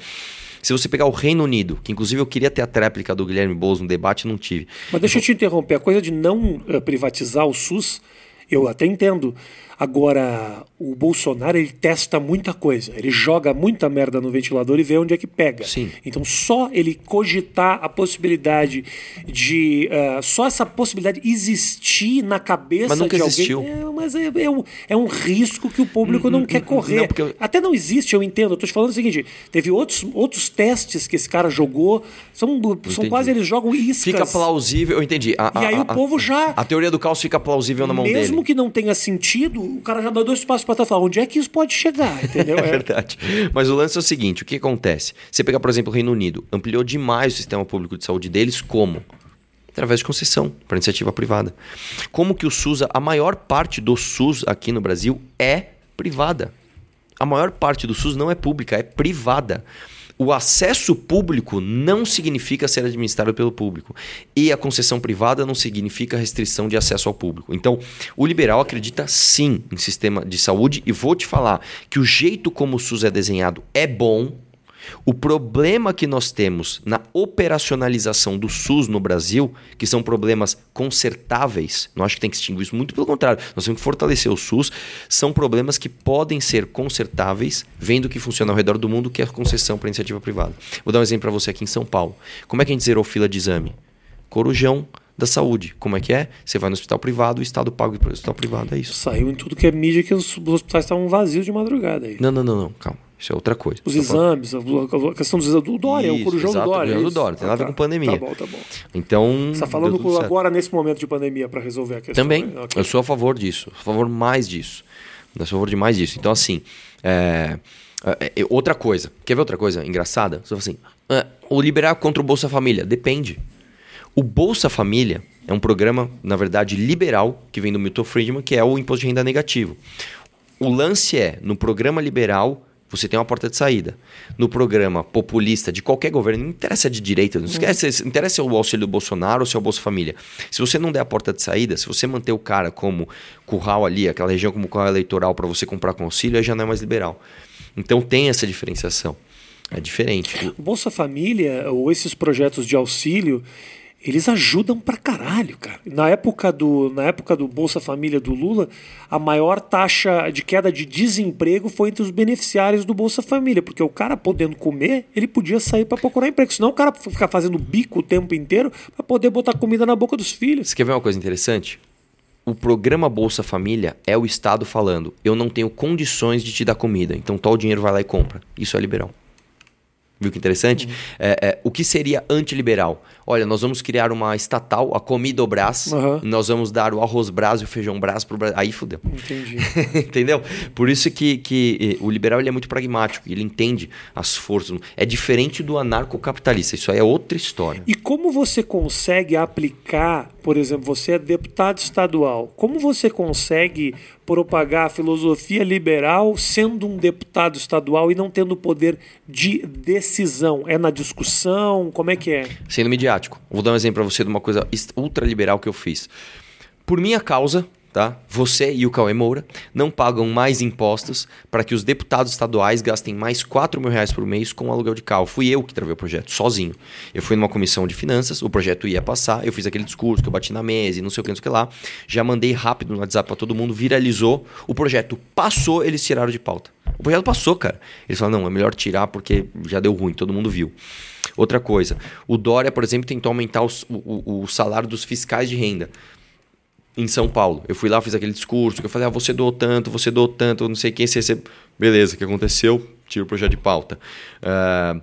Se você pegar o Reino Unido, que inclusive eu queria ter a tréplica do Guilherme Boulos no debate, não tive. Mas deixa eu te interromper. A coisa de não eh, privatizar o SUS, eu até entendo. Agora, o Bolsonaro, ele testa muita coisa. Ele joga muita merda no ventilador e vê onde é que pega. Sim. Então, só ele cogitar a possibilidade de. eh, só essa possibilidade existir na cabeça Mas nunca de existiu. alguém. É, mas é, é um, é um risco que o público não quer correr. não, porque Até não existe, eu entendo. Eu tô te falando o seguinte: teve outros, outros testes que esse cara jogou. São, são quase eles jogam iscas. Fica plausível, eu entendi. A- E a- aí a- o povo já- A teoria do caos fica plausível na mão Mesmo dele. Que não tenha sentido, o cara já dá dois passos para trás e fala: onde é que isso pode chegar? <laughs> Entendeu? É verdade. Mas o lance é o seguinte: o que acontece? Você pegar, por exemplo, o Reino Unido, ampliou demais o sistema público de saúde deles, como? Através de concessão para iniciativa privada. Como que o SUS, a maior parte do SUS aqui no Brasil é privada. A maior parte do SUS não é pública, é privada. O acesso público não significa ser administrado pelo público. E a concessão privada não significa restrição de acesso ao público. Então, o liberal acredita sim em sistema de saúde e vou te falar que o jeito como o SUS é desenhado é bom. O problema que nós temos na operacionalização do SUS no Brasil, que são problemas consertáveis, não acho que tem que extinguir isso, muito pelo contrário, nós temos que fortalecer o SUS, são problemas que podem ser consertáveis, vendo o que funciona ao redor do mundo, que é a concessão para iniciativa privada. Vou dar um exemplo para você aqui em São Paulo. Como é que a gente zerou fila de exame? Corujão da saúde. Como é que é? Você vai no hospital privado, o Estado paga para o hospital privado, é isso. Saiu em tudo que é mídia que os, os hospitais estavam vazios de madrugada aí. Não, não, não, não, calma. Isso é outra coisa. Os falando- exames, a, a questão dos exames do Dória, o Isso, corujão do exato, Dória. o corujão é do? Dória, tem nada a ver tá. com pandemia. Tá bom, tá bom. Então. Você está deu falando certo. agora nesse momento de pandemia para resolver a questão. Também, né? Ok. eu sou a favor disso, a favor mais disso. Eu sou a favor de mais disso. Então, assim, é, é, é, outra coisa. Quer ver outra coisa engraçada? Você fala assim, é, o liberal contra o Bolsa Família. Depende. O Bolsa Família é um programa, na verdade, liberal, que vem do Milton Friedman, que é o imposto de renda negativo. O lance é, no programa liberal, você tem uma porta de saída. No programa populista de qualquer governo, não interessa de direita, não esquece, não interessa se é o auxílio do Bolsonaro ou se é o Bolsa Família. Se você não der a porta de saída, se você manter o cara como curral ali, aquela região como curral eleitoral para você comprar com auxílio, aí já não é mais liberal. Então tem essa diferenciação. É diferente. Bolsa Família ou esses projetos de auxílio, eles ajudam pra caralho, cara. Na época do, na época do Bolsa Família do Lula, a maior taxa de queda de desemprego foi entre os beneficiários do Bolsa Família, porque o cara podendo comer, ele podia sair pra procurar emprego. Senão o cara ficar fazendo bico o tempo inteiro pra poder botar comida na boca dos filhos. Você quer ver uma coisa interessante? O programa Bolsa Família é o Estado falando: eu não tenho condições de te dar comida, então tal dinheiro vai lá e compra. Isso é liberal. Viu que interessante? É, é, o que seria antiliberal? Olha, nós vamos criar uma estatal, a Comida Brás, e nós vamos dar o arroz brás e o feijão brás pro Brasil. Aí fudeu. Entendi. <laughs> Entendeu? Por isso que, que eh, o liberal ele é muito pragmático, ele entende as forças. É diferente do anarcocapitalista, isso aí é outra história. E como você consegue aplicar, por exemplo, você é deputado estadual, como você consegue propagar a filosofia liberal sendo um deputado estadual e não tendo poder de decisão? É na discussão? Como é que é? Sendo midiático. Vou dar um exemplo para você de uma coisa ultraliberal que eu fiz. Por minha causa, tá? Você e o Cauê Moura não pagam mais impostos para que os deputados estaduais gastem mais 4 mil reais por mês com aluguel de carro. Fui eu que travei o projeto, sozinho. Eu fui numa comissão de finanças, o projeto ia passar, eu fiz aquele discurso que eu bati na mesa e não sei o que, não sei o que lá. Já mandei rápido no WhatsApp para todo mundo, viralizou. O projeto passou, eles tiraram de pauta. O projeto passou, cara. Eles falaram, não, é melhor tirar porque já deu ruim, todo mundo viu. Outra coisa, o Dória, por exemplo, tentou aumentar o- o salário dos fiscais de renda em São Paulo. Eu fui lá, fiz aquele discurso, que eu falei, ah, você doou tanto, você doou tanto, não sei quem, você. Beleza, o que aconteceu? Tira o projeto de pauta. Ah,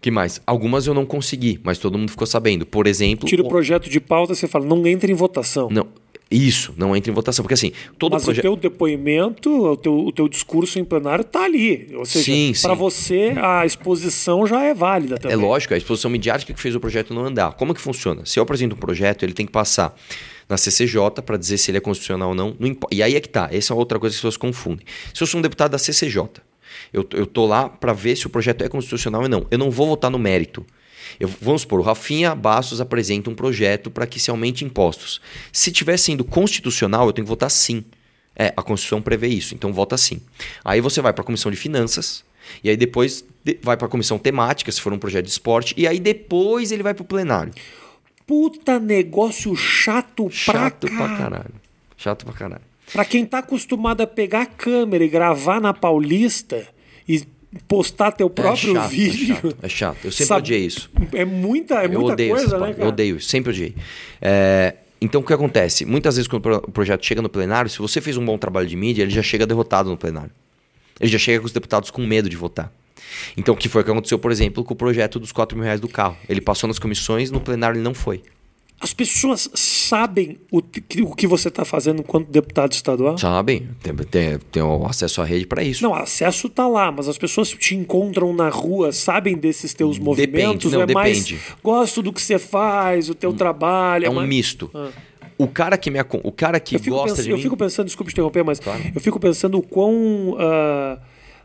que mais? Algumas eu não consegui, mas todo mundo ficou sabendo. Por exemplo... Tira o projeto de pauta, você fala, não entra em votação. Não, isso, não entra em votação. Porque assim, todo Mas projeto... o teu depoimento, o teu, o teu discurso em plenário está ali. Ou seja, para você a exposição já é válida É também. lógico, a exposição midiática que fez o projeto não andar. Como que funciona? Se eu apresento um projeto, ele tem que passar na CCJ para dizer se ele é constitucional ou não. não e aí é que tá. Essa é outra coisa que as pessoas confundem. Se eu sou um deputado da CCJ, eu, eu tô lá para ver se o projeto é constitucional ou não. Eu não vou votar no mérito. Eu, vamos supor, o Rafinha Bastos apresenta um projeto para que se aumente impostos. Se tiver sendo constitucional, eu tenho que votar sim. É, a Constituição prevê isso, então vota sim. Aí você vai para a Comissão de Finanças, e aí depois vai para a Comissão Temática, se for um projeto de esporte, e aí depois ele vai para o plenário. Puta negócio chato, chato pra, pra caralho. Chato pra caralho. Pra quem tá acostumado a pegar a câmera e gravar na Paulista e postar teu próprio é chato, vídeo. É chato, é chato. Eu sempre Sabe, odiei isso. É muita, é eu muita odeio coisa, né, cara? Eu odeio, sempre odiei. É, então o que acontece? Muitas vezes quando o projeto chega no plenário, se você fez um bom trabalho de mídia, ele já chega derrotado no plenário. Ele já chega com os deputados com medo de votar. Então, o que foi que aconteceu, por exemplo, com o projeto dos 4 mil reais do carro? Ele passou nas comissões, no plenário ele não foi. As pessoas sabem o, o que você está fazendo enquanto deputado estadual? Sabem, tem, tem, tem acesso à rede para isso. Não, acesso tá lá, mas as pessoas te encontram na rua, sabem desses teus movimentos? Depende, não, é mais, depende. gosto do que você faz, o teu trabalho. É um mais... misto. Ah. O cara que me o cara que Eu gosta pensando, de eu mim, fico pensando, desculpa te interromper, mas Claro. eu fico pensando o quão. ah,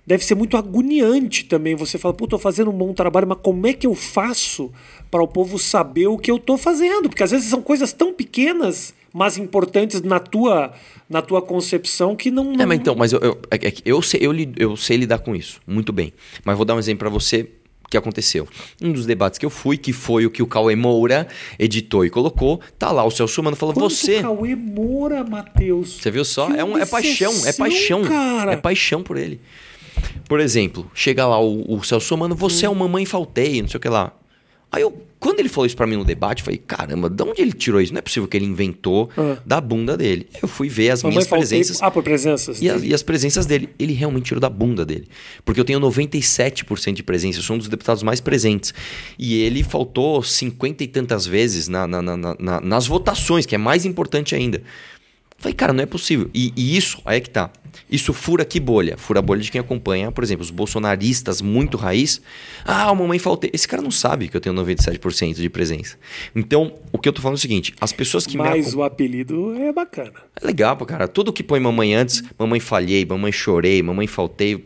deve ser muito agoniante também. Você fala, pô, tô fazendo um bom trabalho, mas como é que eu faço para o povo saber o que eu tô fazendo? Porque às vezes são coisas tão pequenas, mas importantes na tua, na tua concepção que não. É, não- mas então, mas eu, eu, é que eu, sei, eu, eu sei lidar com isso, muito bem. Mas vou dar um exemplo para você que aconteceu. Um dos debates que eu fui, que foi o que o Cauê Moura editou e colocou, tá lá o Celso Mano falou, Quanto você... Cauê Moura, Matheus. Você viu só? É, um, é paixão, é paixão. cara. É paixão por ele. Por exemplo, chega lá o, o Celso Mano, você é uma mamãe faltei, não sei o que lá. Aí eu, quando ele falou isso pra mim no debate, eu falei, caramba, de onde ele tirou isso? Não é possível que ele inventou Ah. da bunda dele. Eu fui ver as Mamãe minhas faltei- presenças. Ah, por presenças. E as, e as presenças dele. Ele realmente tirou da bunda dele. Porque eu tenho 97% de presença, eu sou um dos deputados mais presentes. E ele faltou 50 e tantas vezes na- na- na- nas votações, que é mais importante ainda. Falei, cara, não é possível. E, e isso, aí é que tá. Isso fura que bolha? Fura a bolha de quem acompanha, por exemplo, os bolsonaristas muito raiz. Ah, mamãe faltei. Esse cara não sabe que eu tenho 97% de presença. Então, o que eu tô falando é o seguinte: as pessoas que me Mas o apelido é bacana. É legal, cara. Tudo que põe mamãe antes, mamãe falhei, mamãe chorei, mamãe faltei.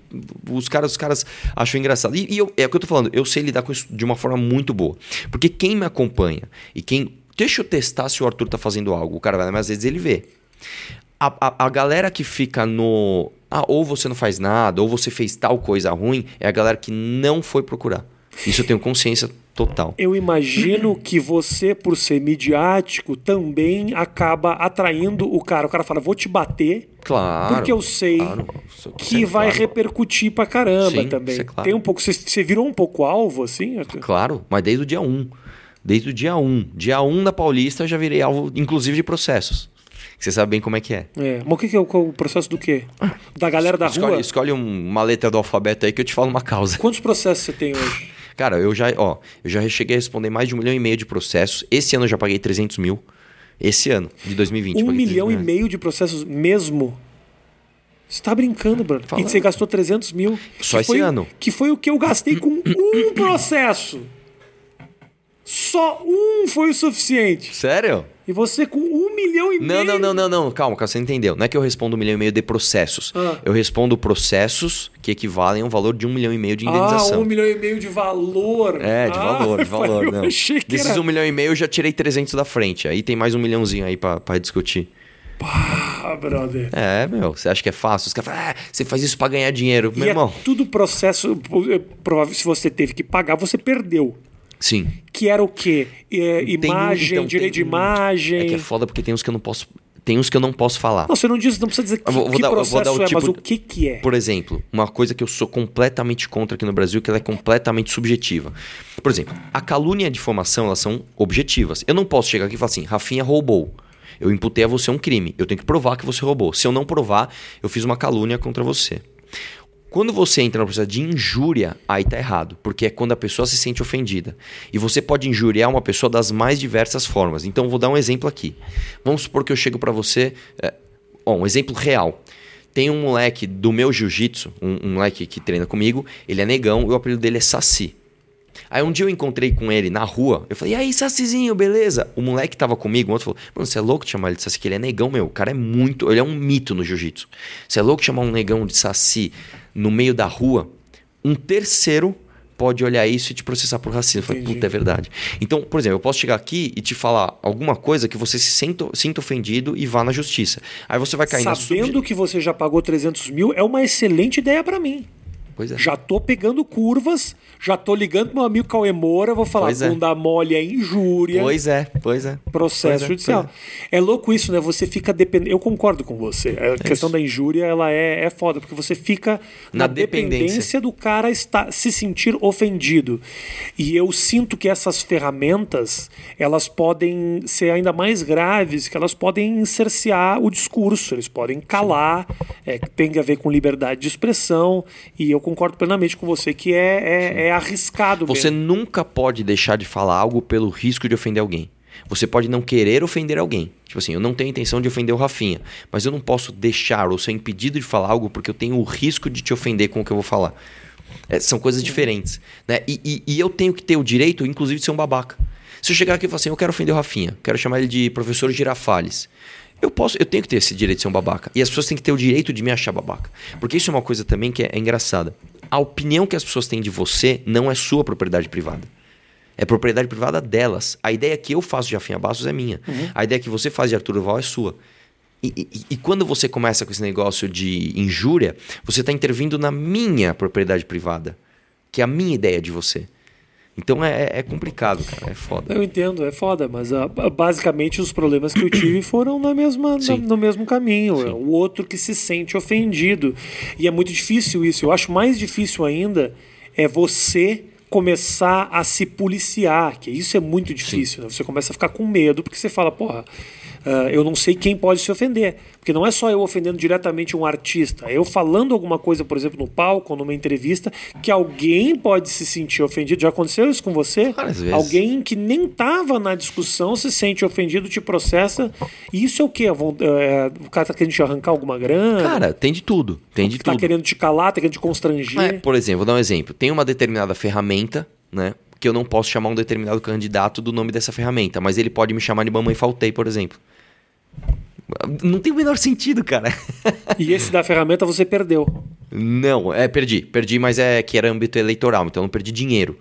Os caras, os caras acham engraçado. E, e eu- é o que eu tô falando, eu sei lidar com isso de uma forma muito boa. Porque quem me acompanha e quem. Deixa eu testar se o Arthur tá fazendo algo. O cara vai, mas às vezes ele vê. A, a, a galera que fica no. Ah, ou você não faz nada, ou você fez tal coisa ruim, é a galera que não foi procurar. Isso eu tenho consciência total. Eu imagino que você, por ser midiático, também acaba atraindo o cara. O cara fala, vou te bater, Claro. porque eu sei claro. Isso- que é vai claro. repercutir pra caramba Sim, também. é claro. Tem um pouco. Você, você virou um pouco alvo, assim? Claro, mas desde o dia 1. Desde o dia 1. Dia 1 da Paulista eu já virei alvo, inclusive, de processos. Você sabe bem como é que é. É. Mas o que que é o, o processo do quê? Da galera da escolhe, rua? escolhe um- uma letra do alfabeto aí que eu te falo uma causa. Quantos processos você tem hoje? Cara, eu já, ó, eu já cheguei a responder mais de um milhão e meio de processos. Esse ano eu já paguei 300 mil. Esse ano, de 2020. Um paguei 300 milhão e meio de processos mesmo? Você tá brincando, Bruno. E você gastou 300 mil. Só esse foi- ano. Que foi o que eu gastei com um <coughs> processo. Só um foi o suficiente. Sério? E você com um milhão e Não, meio. não, não, não, não. Calma, calma, você entendeu. Não é que eu respondo um milhão e meio de processos. Ah. Eu respondo processos que equivalem a um valor de um milhão e meio de Ah, indenização. um milhão e meio de valor. É, de Ah, valor, de <laughs> valor. Não. Desses era... um milhão e meio eu já tirei 300 da frente. Aí tem mais um milhãozinho aí pra, pra discutir. Ah, brother. É, meu, você acha que é fácil? Os caras falam, ah, você faz isso pra ganhar dinheiro. E Meu é irmão. tudo processo. é Provável, se você teve que pagar, você perdeu. Sim. Que era o quê? É, Tem imagem, então, direito tem de imagem. É que é foda porque tem uns que eu não posso. Tem uns que eu não posso falar. Não, você não diz, não precisa dizer que, Eu vou- vou que dar- eu vou processo dar o é, mas tipo- o que que é? Por exemplo, uma coisa que eu sou completamente contra aqui no Brasil, que ela é completamente subjetiva. Por exemplo, a calúnia e a difamação, elas são objetivas. Eu não posso chegar aqui e falar assim, Rafinha roubou. Eu imputei a você um crime. Eu tenho que provar que você roubou. Se eu não provar, eu fiz uma calúnia contra você. Quando você entra no processo de injúria, aí tá errado, porque é quando a pessoa se sente ofendida. E você pode injuriar uma pessoa das mais diversas formas. Então, vou dar um exemplo aqui. Vamos supor que eu chego para você, é, um exemplo real. Tem um moleque do meu jiu-jitsu, um, um moleque que treina comigo, ele é negão e o apelido dele é Saci. Aí um dia eu encontrei com ele na rua, eu falei, e aí, Sacizinho, beleza? O moleque tava comigo, o outro falou, mano, você é louco de chamar ele de Saci, que ele é negão, meu. O cara é muito, ele é um mito no jiu-jitsu. Você é louco de chamar um negão de Saci no meio da rua? Um terceiro pode olhar isso e te processar por racismo. Eu falei, puta, é verdade. Então, por exemplo, eu posso chegar aqui e te falar alguma coisa que você se sinta, sinta ofendido e vá na justiça. Aí você vai cair na Sabendo que você já pagou 300 mil, é uma excelente ideia pra mim. Pois é. Já tô pegando curvas, já tô ligando pro meu amigo Cauê Moura, vou falar, Pois é. bunda mole é injúria, Pois é, pois é. processo Pois é, judicial. pois É. louco isso, né? Você fica dependendo. Eu concordo com você. A questão isso. da injúria, ela é, é foda, porque você fica na, Na dependência. dependência. do cara estar, se sentir ofendido. E eu sinto que essas ferramentas, elas podem ser ainda mais graves, que elas podem cercear o discurso, eles podem calar, é, tem a ver com liberdade de expressão, e eu concordo plenamente com você que é, é, é arriscado Você mesmo. nunca pode deixar de falar algo pelo risco de ofender alguém. Você pode não querer ofender alguém. Tipo assim, eu não tenho intenção de ofender o Rafinha, mas eu não posso deixar ou ser impedido de falar algo porque eu tenho o risco de te ofender com o que eu vou falar. É, são coisas diferentes. Né? E, e- e eu tenho que ter o direito, inclusive, de ser um babaca. Se eu chegar aqui e falar assim, eu quero ofender o Rafinha, quero chamar ele de professor Girafales. Eu posso, eu tenho que ter esse direito de ser um babaca. E as pessoas têm que ter o direito de me achar babaca. Porque isso é uma coisa também que é, é engraçada. A opinião que as pessoas têm de você não é sua propriedade privada. É propriedade privada delas. A ideia que eu faço de Rafinha Bastos é minha. A ideia que você faz de Arthur Val é sua. E, e- e quando você começa com esse negócio de injúria, você está intervindo na minha propriedade privada, que é a minha ideia de você. Então é, é complicado, cara. É foda. Eu entendo, é foda, mas ah, basicamente os problemas que eu tive foram na mesma, na- no mesmo caminho. Sim. É o outro que se sente ofendido. E é muito difícil isso. Eu acho mais difícil ainda é você começar a se policiar, que isso é muito difícil. né? Você começa a ficar com medo, porque você fala, porra, ah, eu não sei quem pode se ofender. Porque não é só eu ofendendo diretamente um artista, é eu falando alguma coisa, por exemplo, no palco ou numa entrevista, que alguém pode se sentir ofendido. Já aconteceu isso com você? Alguém que nem estava na discussão se sente ofendido, te processa. E isso é o quê? É, o cara tá querendo te arrancar alguma grana? Cara, tem de tudo. Tem de tá tudo. querendo te calar, tá querendo te constranger. É, por exemplo, vou dar um exemplo. Tem uma determinada ferramenta, né? Que eu não posso chamar um determinado candidato do nome dessa ferramenta, mas ele pode me chamar de mamãe faltei, por exemplo. Não tem o menor sentido, cara. <laughs> E esse da ferramenta você perdeu. Não, é, perdi. Perdi, mas é que era âmbito eleitoral, então eu não perdi dinheiro.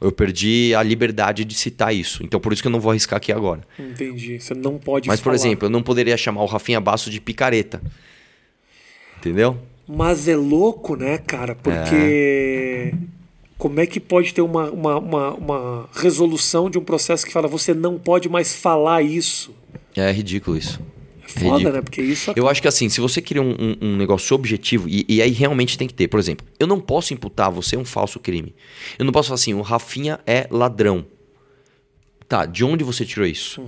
Eu perdi a liberdade de citar isso. Então por isso que eu não vou arriscar aqui agora. Entendi. Você não pode Mas, por falar. exemplo, eu não poderia chamar o Rafinha Basso de picareta. Entendeu? Mas é louco, né, cara? Porque. Como é que pode ter uma, uma, uma, uma resolução de um processo que fala você não pode mais falar isso? É ridículo isso. É foda, Ridículo. né? Porque isso Eu acho que assim, se você cria um, um- um negócio objetivo, e, e aí realmente tem que ter, por exemplo, eu não posso imputar a você um falso crime. Eu não posso falar assim, o Rafinha é ladrão. Tá, de onde você tirou isso?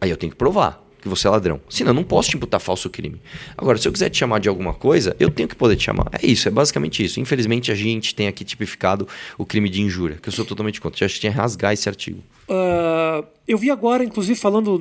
Aí eu tenho que provar que você é ladrão. Senão eu não posso te imputar falso crime. Agora, se eu quiser te chamar de alguma coisa, eu tenho que poder te chamar. É isso, é basicamente isso. Infelizmente a gente tem aqui tipificado o crime de injúria, que eu sou totalmente contra. Já tinha que rasgar esse artigo. Ah, eu vi agora, inclusive, falando.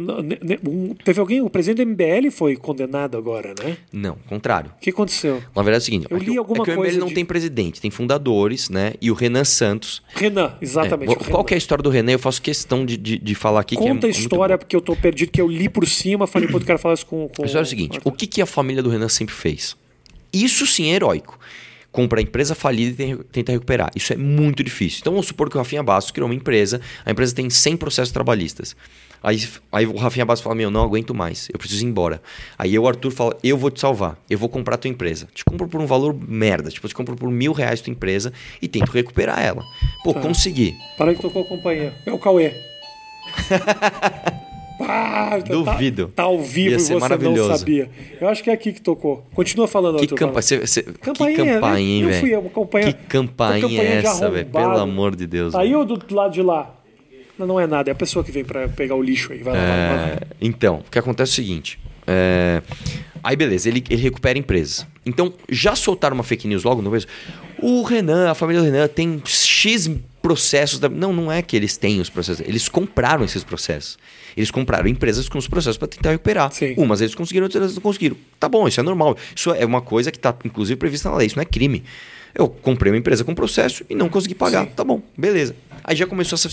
um- teve alguém, o presidente do MBL foi condenado agora, né? Não, contrário. O que aconteceu? Na verdade é o seguinte, Eu é li alguma é que o coisa MBL não de- tem presidente, tem fundadores, né? E o Renan Santos, Renan, exatamente. É, qual Renan. que é a história do Renan? Eu faço questão de, de, de falar aqui. que é, Conta a é muito história, porque eu tô perdido, que eu li por cima, falei, pô, eu quero falar isso com. com A história é o seguinte: o que, que a família do Renan sempre fez? Isso sim é heróico. Compra a empresa falida e tenta recuperar. Isso é muito difícil. Então vamos supor que o Rafinha Bastos criou uma empresa, a empresa tem 100 processos trabalhistas. Aí, aí o Rafinha Bastos fala: Meu, não aguento mais, eu preciso ir embora. Aí eu, o Arthur, fala: Eu vou te salvar, eu vou comprar a tua empresa. Te compro por um valor merda, tipo, eu te compro por mil reais tua empresa e tento recuperar ela. Pô, Tá. consegui. Para que tocou a companhia. É o Cauê. <laughs> Pá, tá- Duvido. Tá, ao vivo e você maravilhoso. não sabia. Eu acho que é aqui que tocou. Continua falando, Que, campa... cê- cê- que Campainha, campainha, hein, eu fui velho? eu, campainha- Que campainha, campainha é essa, velho? Pelo amor de Deus. Tá aí ou do lado de lá? Não, não é nada, é a pessoa que vem pra pegar o lixo aí. Vai lá, vai lá, vai lá. É, então, o que acontece é o seguinte. é, Aí, beleza, ele, ele recupera empresas. Então, já soltaram uma fake news logo no começo? O Renan, a família do Renan tem X processos. Da... Não, não é que eles têm os processos. Eles compraram esses processos. Eles compraram empresas com os processos para tentar recuperar. Sim. Umas eles conseguiram, outras eles não conseguiram. Tá bom, isso é normal. Isso é uma coisa que está, inclusive, prevista na lei. Isso não é crime. Eu comprei uma empresa com processo e não consegui pagar. Sim. Tá bom, beleza. Aí já começou essa.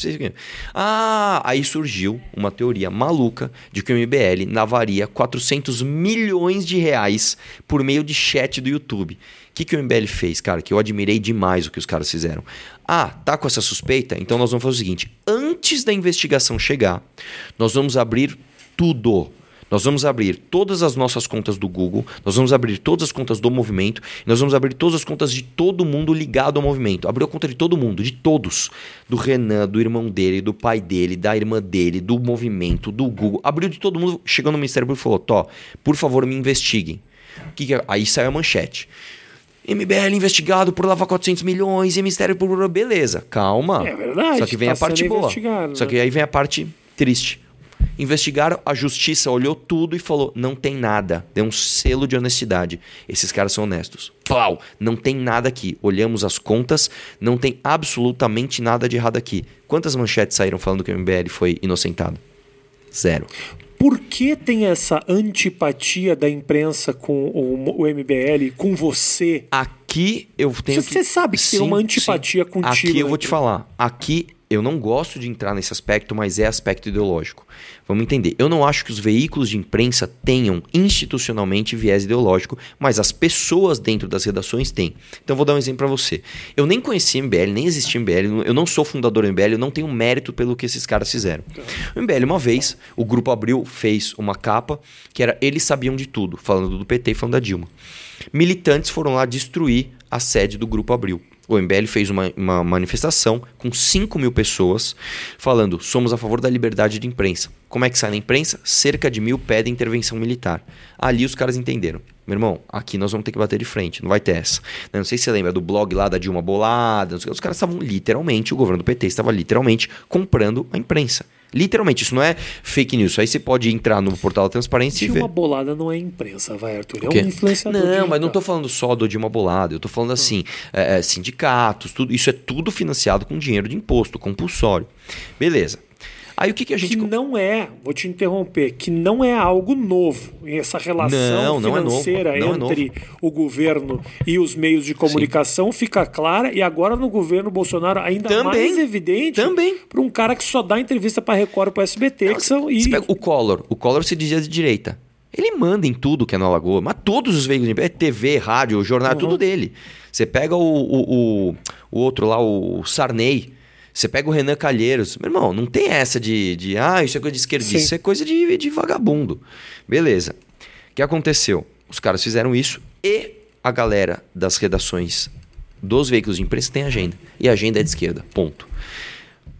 Ah, aí surgiu uma teoria maluca de que o MBL navaria 400 milhões de reais por meio de chat do YouTube. O que, que o MBL fez, cara? Que eu admirei demais o que os caras fizeram. Ah, tá com essa suspeita? Então nós vamos fazer o seguinte: antes da investigação chegar, nós vamos abrir tudo nós vamos abrir todas as nossas contas do Google, nós vamos abrir todas as contas do movimento, nós vamos abrir todas as contas de todo mundo ligado ao movimento. Abriu a conta de todo mundo, de todos. Do Renan, do irmão dele, do pai dele, da irmã dele, do movimento, do Google. Abriu de todo mundo, chegou no Ministério Público e falou: Tó, por favor, me investiguem. Que que é? Aí saiu a manchete. MBL investigado por lavar 400 milhões e Ministério Público. Beleza, calma. É verdade. Só que vem tá a parte boa. Só que aí vem a parte triste. Investigaram, a justiça olhou tudo e falou: não tem nada. Deu um selo de honestidade. Esses caras são honestos. Pau! Não tem nada aqui. Olhamos as contas, não tem absolutamente nada de errado aqui. Quantas manchetes saíram falando que o MBL foi inocentado? Zero. Por que tem essa antipatia da imprensa com o, MBL, com você? Aqui eu tenho. Você que... sabe que sim, tem uma antipatia sim. contigo. Aqui eu vou te falar. Aqui eu não gosto de entrar nesse aspecto, mas é aspecto ideológico. Vamos entender. Eu não acho que os veículos de imprensa tenham institucionalmente viés ideológico, mas as pessoas dentro das redações têm. Então vou dar um exemplo para você. Eu nem conheci MBL, nem existi MBL, eu não sou fundador do MBL, eu não tenho mérito pelo que esses caras fizeram. O MBL, uma vez, o Grupo Abril fez uma capa que era Eles Sabiam de Tudo, falando do PT e falando da Dilma. Militantes foram lá destruir a sede do Grupo Abril o MBL fez uma, uma manifestação com 5 mil pessoas falando: somos a favor da liberdade de imprensa. Como é que sai na imprensa? Cerca de mil pedem intervenção militar. Ali os caras entenderam. Meu irmão, aqui nós vamos ter que bater de frente, não vai ter essa. Não sei se você lembra do blog lá da Dilma Bolada. Os caras estavam literalmente, o governo do PT estava literalmente comprando a imprensa. Literalmente, isso não é fake news. Aí você pode entrar no portal da transparência Dilma e ver. Dilma Bolada não é imprensa, vai, Arthur. É um influenciador. Não, digital. mas não estou falando só do Dilma Bolada. Eu estou falando assim, é, é, sindicatos, tudo. Isso é tudo financiado com dinheiro de imposto, compulsório. Beleza. Aí o que, que a gente. Que não é, vou te interromper, que não é algo novo. Essa relação não, não financeira é entre é o governo e os meios de comunicação Sim. fica clara e agora no governo Bolsonaro ainda também, mais evidente para um cara que só dá entrevista para Record para SBT. Não, que são, e... o Collor. O Collor se dizia de direita. Ele manda em tudo que é na Lagoa, mas todos os veículos, é TV, rádio, jornal, uhum. tudo dele. Você pega o, o, o, o outro lá, o Sarney. Você pega o Renan Calheiros. Meu irmão, não tem essa de, de ah, isso é coisa de esquerdista, isso é coisa de, de vagabundo. Beleza. O que aconteceu? Os caras fizeram isso e a galera das redações dos veículos de imprensa tem agenda. E a agenda é de esquerda. Ponto.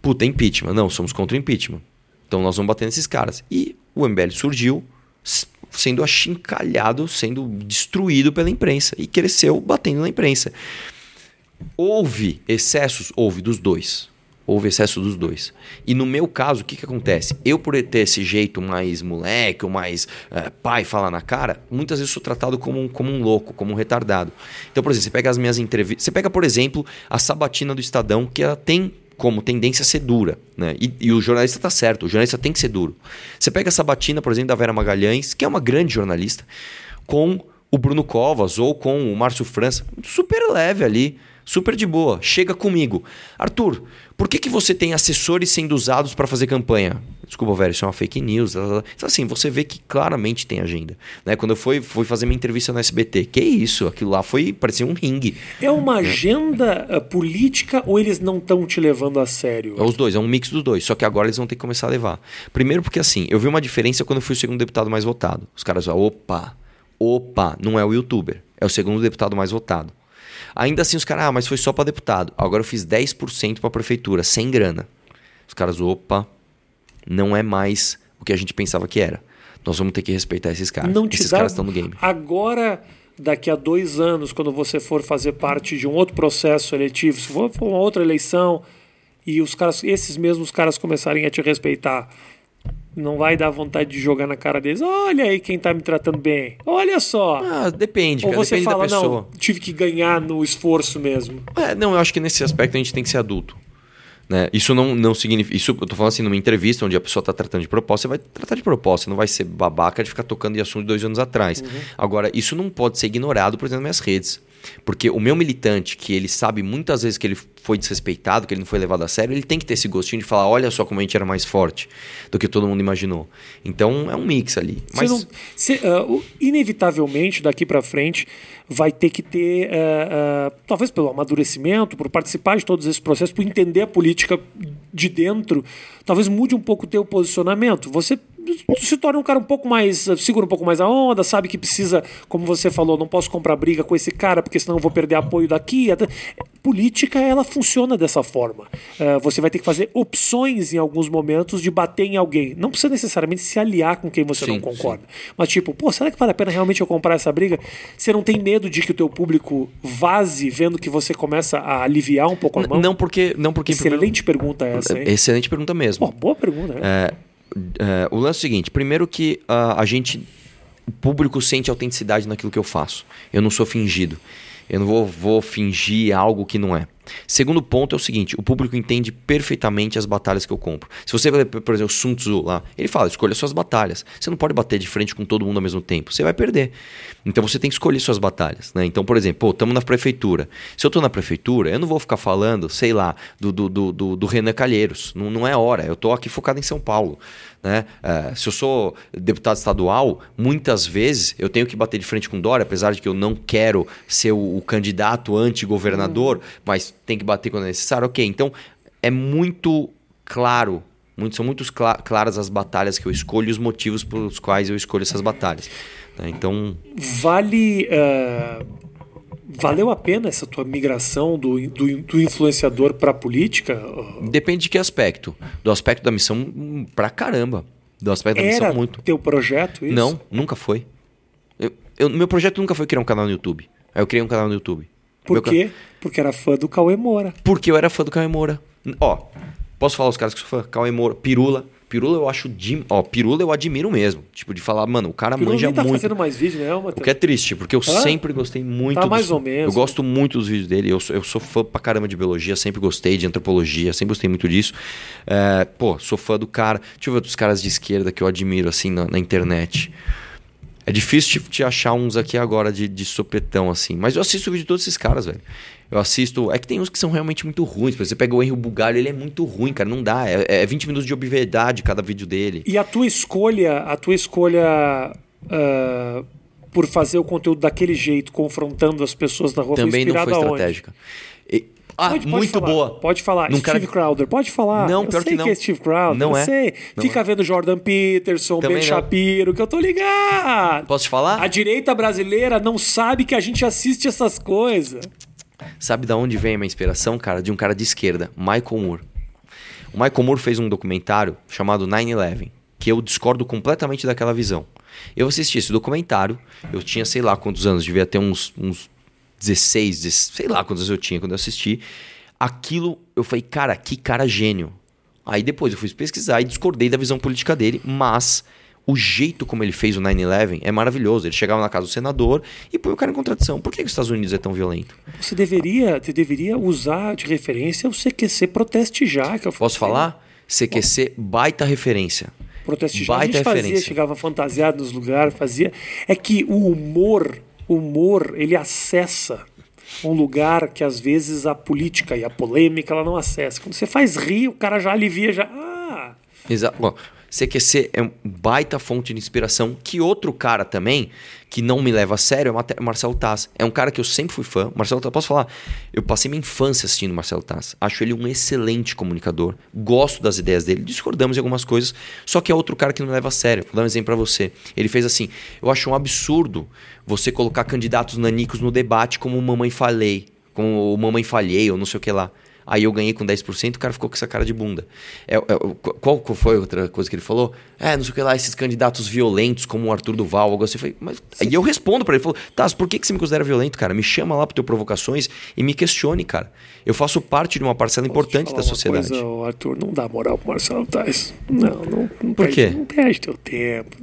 Puta, impeachment. Não, somos contra o impeachment. Então nós vamos bater nesses caras. E o MBL surgiu sendo achincalhado, sendo destruído pela imprensa. E cresceu batendo na imprensa. Houve excessos? Houve dos dois houve excesso dos dois. E no meu caso, o que, que acontece? Eu, por ter esse jeito mais moleque, ou mais é, pai falar na cara, muitas vezes sou tratado como um, como um louco, como um retardado. Então, por exemplo, você pega as minhas entrevistas. Você pega, por exemplo, a sabatina do Estadão, que ela tem como tendência a ser dura. Né? E, e, o jornalista está certo, o jornalista tem que ser duro. Você pega a sabatina, por exemplo, da Vera Magalhães, que é uma grande jornalista, com o Bruno Covas ou com o Márcio França, super leve ali super de boa, chega comigo. Arthur, por que, que você tem assessores sendo usados para fazer campanha? Desculpa, velho, isso é uma fake news. Então, assim, você vê que claramente tem agenda. Né? Quando eu fui, fui fazer minha entrevista no SBT, que isso? Aquilo lá foi, parecia um ringue. É uma agenda uh, política ou eles não estão te levando a sério? É os dois, é um mix dos dois. Só que agora eles vão ter que começar a levar. Primeiro porque, assim, eu vi uma diferença quando eu fui o segundo deputado mais votado. Os caras falam, opa, opa, não é o youtuber, é o segundo deputado mais votado. Ainda assim, os caras, ah, mas foi só para deputado. Agora eu fiz 10% para prefeitura, sem grana. Os caras, opa, não é mais o que a gente pensava que era. Nós vamos ter que respeitar esses caras. Não esses dá... caras estão no game. Agora, daqui a dois anos, quando você for fazer parte de um outro processo eletivo, se for uma outra eleição e os caras, esses mesmos caras começarem a te respeitar, não vai dar vontade de jogar na cara deles. Olha aí quem tá me tratando bem. Olha só. Ah, depende. Ou cara, você depende fala, da pessoa. não, tive que ganhar no esforço mesmo. É, não, eu acho que nesse aspecto a gente tem que ser adulto. Né? Isso não, não significa. Isso eu tô falando assim, numa entrevista onde a pessoa está tratando de proposta, você vai tratar de proposta, não vai ser babaca de ficar tocando de assunto de dois anos atrás. Uhum. Agora, isso não pode ser ignorado, por exemplo, nas minhas redes. Porque o meu militante, que ele sabe muitas vezes que ele foi desrespeitado, que ele não foi levado a sério, ele tem que ter esse gostinho de falar: olha só como a gente era mais forte do que todo mundo imaginou. Então é um mix ali. Mas... Não, uh, inevitavelmente, daqui para frente, vai ter que ter, uh, uh, talvez pelo amadurecimento, por participar de todos esses processos, por entender a política de dentro, talvez mude um pouco o teu posicionamento. Você se torna um cara um pouco mais. segura um pouco mais a onda, sabe que precisa, como você falou, não posso comprar briga com esse cara, porque senão eu vou perder apoio daqui. Política, ela funciona dessa forma. Uh, você vai ter que fazer opções em alguns momentos de bater em alguém. Não precisa necessariamente se aliar com quem você sim, não concorda. Sim. Mas, tipo, pô, será que vale a pena realmente eu comprar essa briga? Você não tem medo de que o teu público vaze vendo que você começa a aliviar um pouco a mão? Não, porque. Não porque Excelente primeiro... pergunta essa, hein? Excelente pergunta mesmo. Pô, boa pergunta, né? É, é, o lance é o seguinte: primeiro que uh, a gente. O público sente autenticidade naquilo que eu faço. Eu não sou fingido. Eu não vou, vou fingir algo que não é. Segundo ponto é o seguinte: o público entende perfeitamente as batalhas que eu compro. Se você ver, por exemplo, Sun Tzu lá, ele fala: escolha suas batalhas. Você não pode bater de frente com todo mundo ao mesmo tempo, você vai perder. Então você tem que escolher suas batalhas. Né? Então, por exemplo, estamos na prefeitura. Se eu estou na prefeitura, eu não vou ficar falando, sei lá, do, do, do, do Renan Calheiros. Não, não é hora. Eu estou aqui focado em São Paulo. Né? Uh, se eu sou deputado estadual, muitas vezes eu tenho que bater de frente com Dória, apesar de que eu não quero ser o, o candidato anti-governador, uhum. mas tem que bater quando é necessário. Ok, então é muito claro, muito, são muito cl claras as batalhas que eu escolho e os motivos pelos quais eu escolho essas batalhas. Né? Então. Vale. Uh Valeu a pena essa tua migração do, do, do influenciador para a política? Depende de que aspecto. Do aspecto da missão, pra caramba. Do aspecto da Era missão, muito. teu projeto isso? Não, nunca foi. Eu, eu, meu projeto nunca foi criar um canal no YouTube. Aí eu criei um canal no YouTube. Por meu quê? Can... Porque era fã do Cauê Moura. Porque eu era fã do Cauê Moura. Ó, posso falar os caras que sou fã? Cauê Moura, Pirula, Pirula eu acho. De, ó, Pirula eu admiro mesmo. Tipo, de falar, mano, o cara Pirula manja tá muito. fazendo mais vídeo, né, Matheus? O que é triste, porque eu Hã? sempre gostei muito. Tá mais dos, ou menos. Eu gosto muito dos vídeos dele. Eu sou, eu sou fã pra caramba de biologia, sempre gostei de antropologia, sempre gostei muito disso. É, pô, sou fã do cara. Deixa eu ver outros caras de esquerda que eu admiro, assim, na, na internet. É difícil te, te, achar uns aqui agora de, de sopetão, assim. Mas eu assisto o vídeo de todos esses caras, velho. Eu assisto. É que tem uns que são realmente muito ruins. Você pega o Henry Bugalho, ele é muito ruim, cara. Não dá. É, é 20 minutos de obviedade cada vídeo dele. E a tua escolha, a tua escolha. Uh, por fazer o conteúdo daquele jeito, confrontando as pessoas na rua, Também foi não foi estratégica. E, ah, pode, pode muito falar, boa. Pode falar. Num Steve cara... Crowder, pode falar. Não, pior eu sei que não. que é Steve Crowder. Não é. Sei. Não Fica é. vendo Jordan Peterson, Também Ben não. Shapiro, que eu tô ligado. Posso te falar? A direita brasileira não sabe que a gente assiste essas coisas. Sabe da onde vem a minha inspiração, cara? De um cara de esquerda, Michael Moore. O Michael Moore fez um documentário chamado 9-11, que eu discordo completamente daquela visão. Eu assisti esse documentário, eu tinha sei lá quantos anos, devia ter uns, uns 16, 16, sei lá quantos eu tinha quando eu assisti. Aquilo, eu falei, cara, que cara gênio. Aí depois eu fui pesquisar e discordei da visão política dele, mas o jeito como ele fez o 9-11 é maravilhoso. Ele chegava na casa do senador e põe o cara em contradição. Por que, que os Estados Unidos é tão violento? Você deveria, você deveria usar de referência o CQC Proteste Já. Que eu Posso falar? CQC, baita referência. Proteste Já. Baita a gente referência. fazia, chegava fantasiado nos lugares, fazia. É que o humor, humor, ele acessa um lugar que às vezes a política e a polêmica ela não acessa. Quando você faz rir, o cara já alivia, já. Ah! Exato. Bom, CQC é um baita fonte de inspiração. Que outro cara também, que não me leva a sério, é o Marcelo Taz. É um cara que eu sempre fui fã. Marcelo Taz, posso falar? Eu passei minha infância assistindo Marcelo Taz. Acho ele um excelente comunicador. Gosto das ideias dele. Discordamos em algumas coisas. Só que é outro cara que não me leva a sério. Vou dar um exemplo para você. Ele fez assim: Eu acho um absurdo você colocar candidatos nanicos no debate como Mamãe Falei. Como Mamãe Falhei ou não sei o que lá. Aí eu ganhei com 10%, o cara ficou com essa cara de bunda. É, é, qual foi outra coisa que ele falou? É, não sei o que lá, esses candidatos violentos, como o Arthur Duval, algo assim. Eu falei, mas... Aí eu respondo para ele, falou, tá, por que, que você me considera violento, cara? Me chama lá pro teu provocações e me questione, cara. Eu faço parte de uma parcela Posso importante da sociedade. Coisa, Arthur, não dá moral pro Marcelo Tais. Não, não, não Por perde, quê? Não perde teu tempo.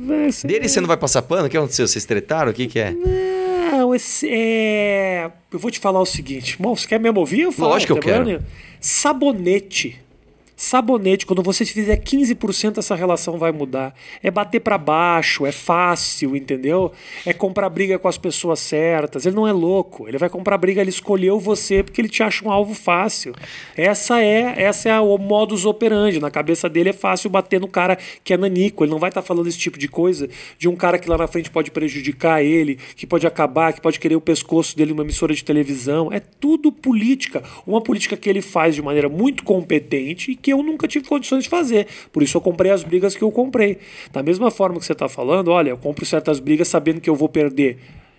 Dele você não vai passar pano? O que aconteceu? Vocês tretaram? O que que é? Não, esse é... Eu vou te falar o seguinte. Bom, você quer mesmo ouvir? Eu falo, Lógico que eu quero. Sabonete. Sabonete, quando você fizer 15%, essa relação vai mudar. É bater para baixo, é fácil, entendeu? É comprar briga com as pessoas certas. Ele não é louco. Ele vai comprar briga, ele escolheu você porque ele te acha um alvo fácil. Essa é, essa é o modus operandi. Na cabeça dele é fácil bater no cara que é nanico. Ele não vai estar tá falando esse tipo de coisa de um cara que lá na frente pode prejudicar ele, que pode acabar, que pode querer o pescoço dele numa emissora de televisão. É tudo política. Uma política que ele faz de maneira muito competente e que eu nunca tive condições de fazer. Por isso eu comprei as brigas que eu comprei. Da mesma forma que você está falando, olha, eu compro certas brigas sabendo que eu vou perder.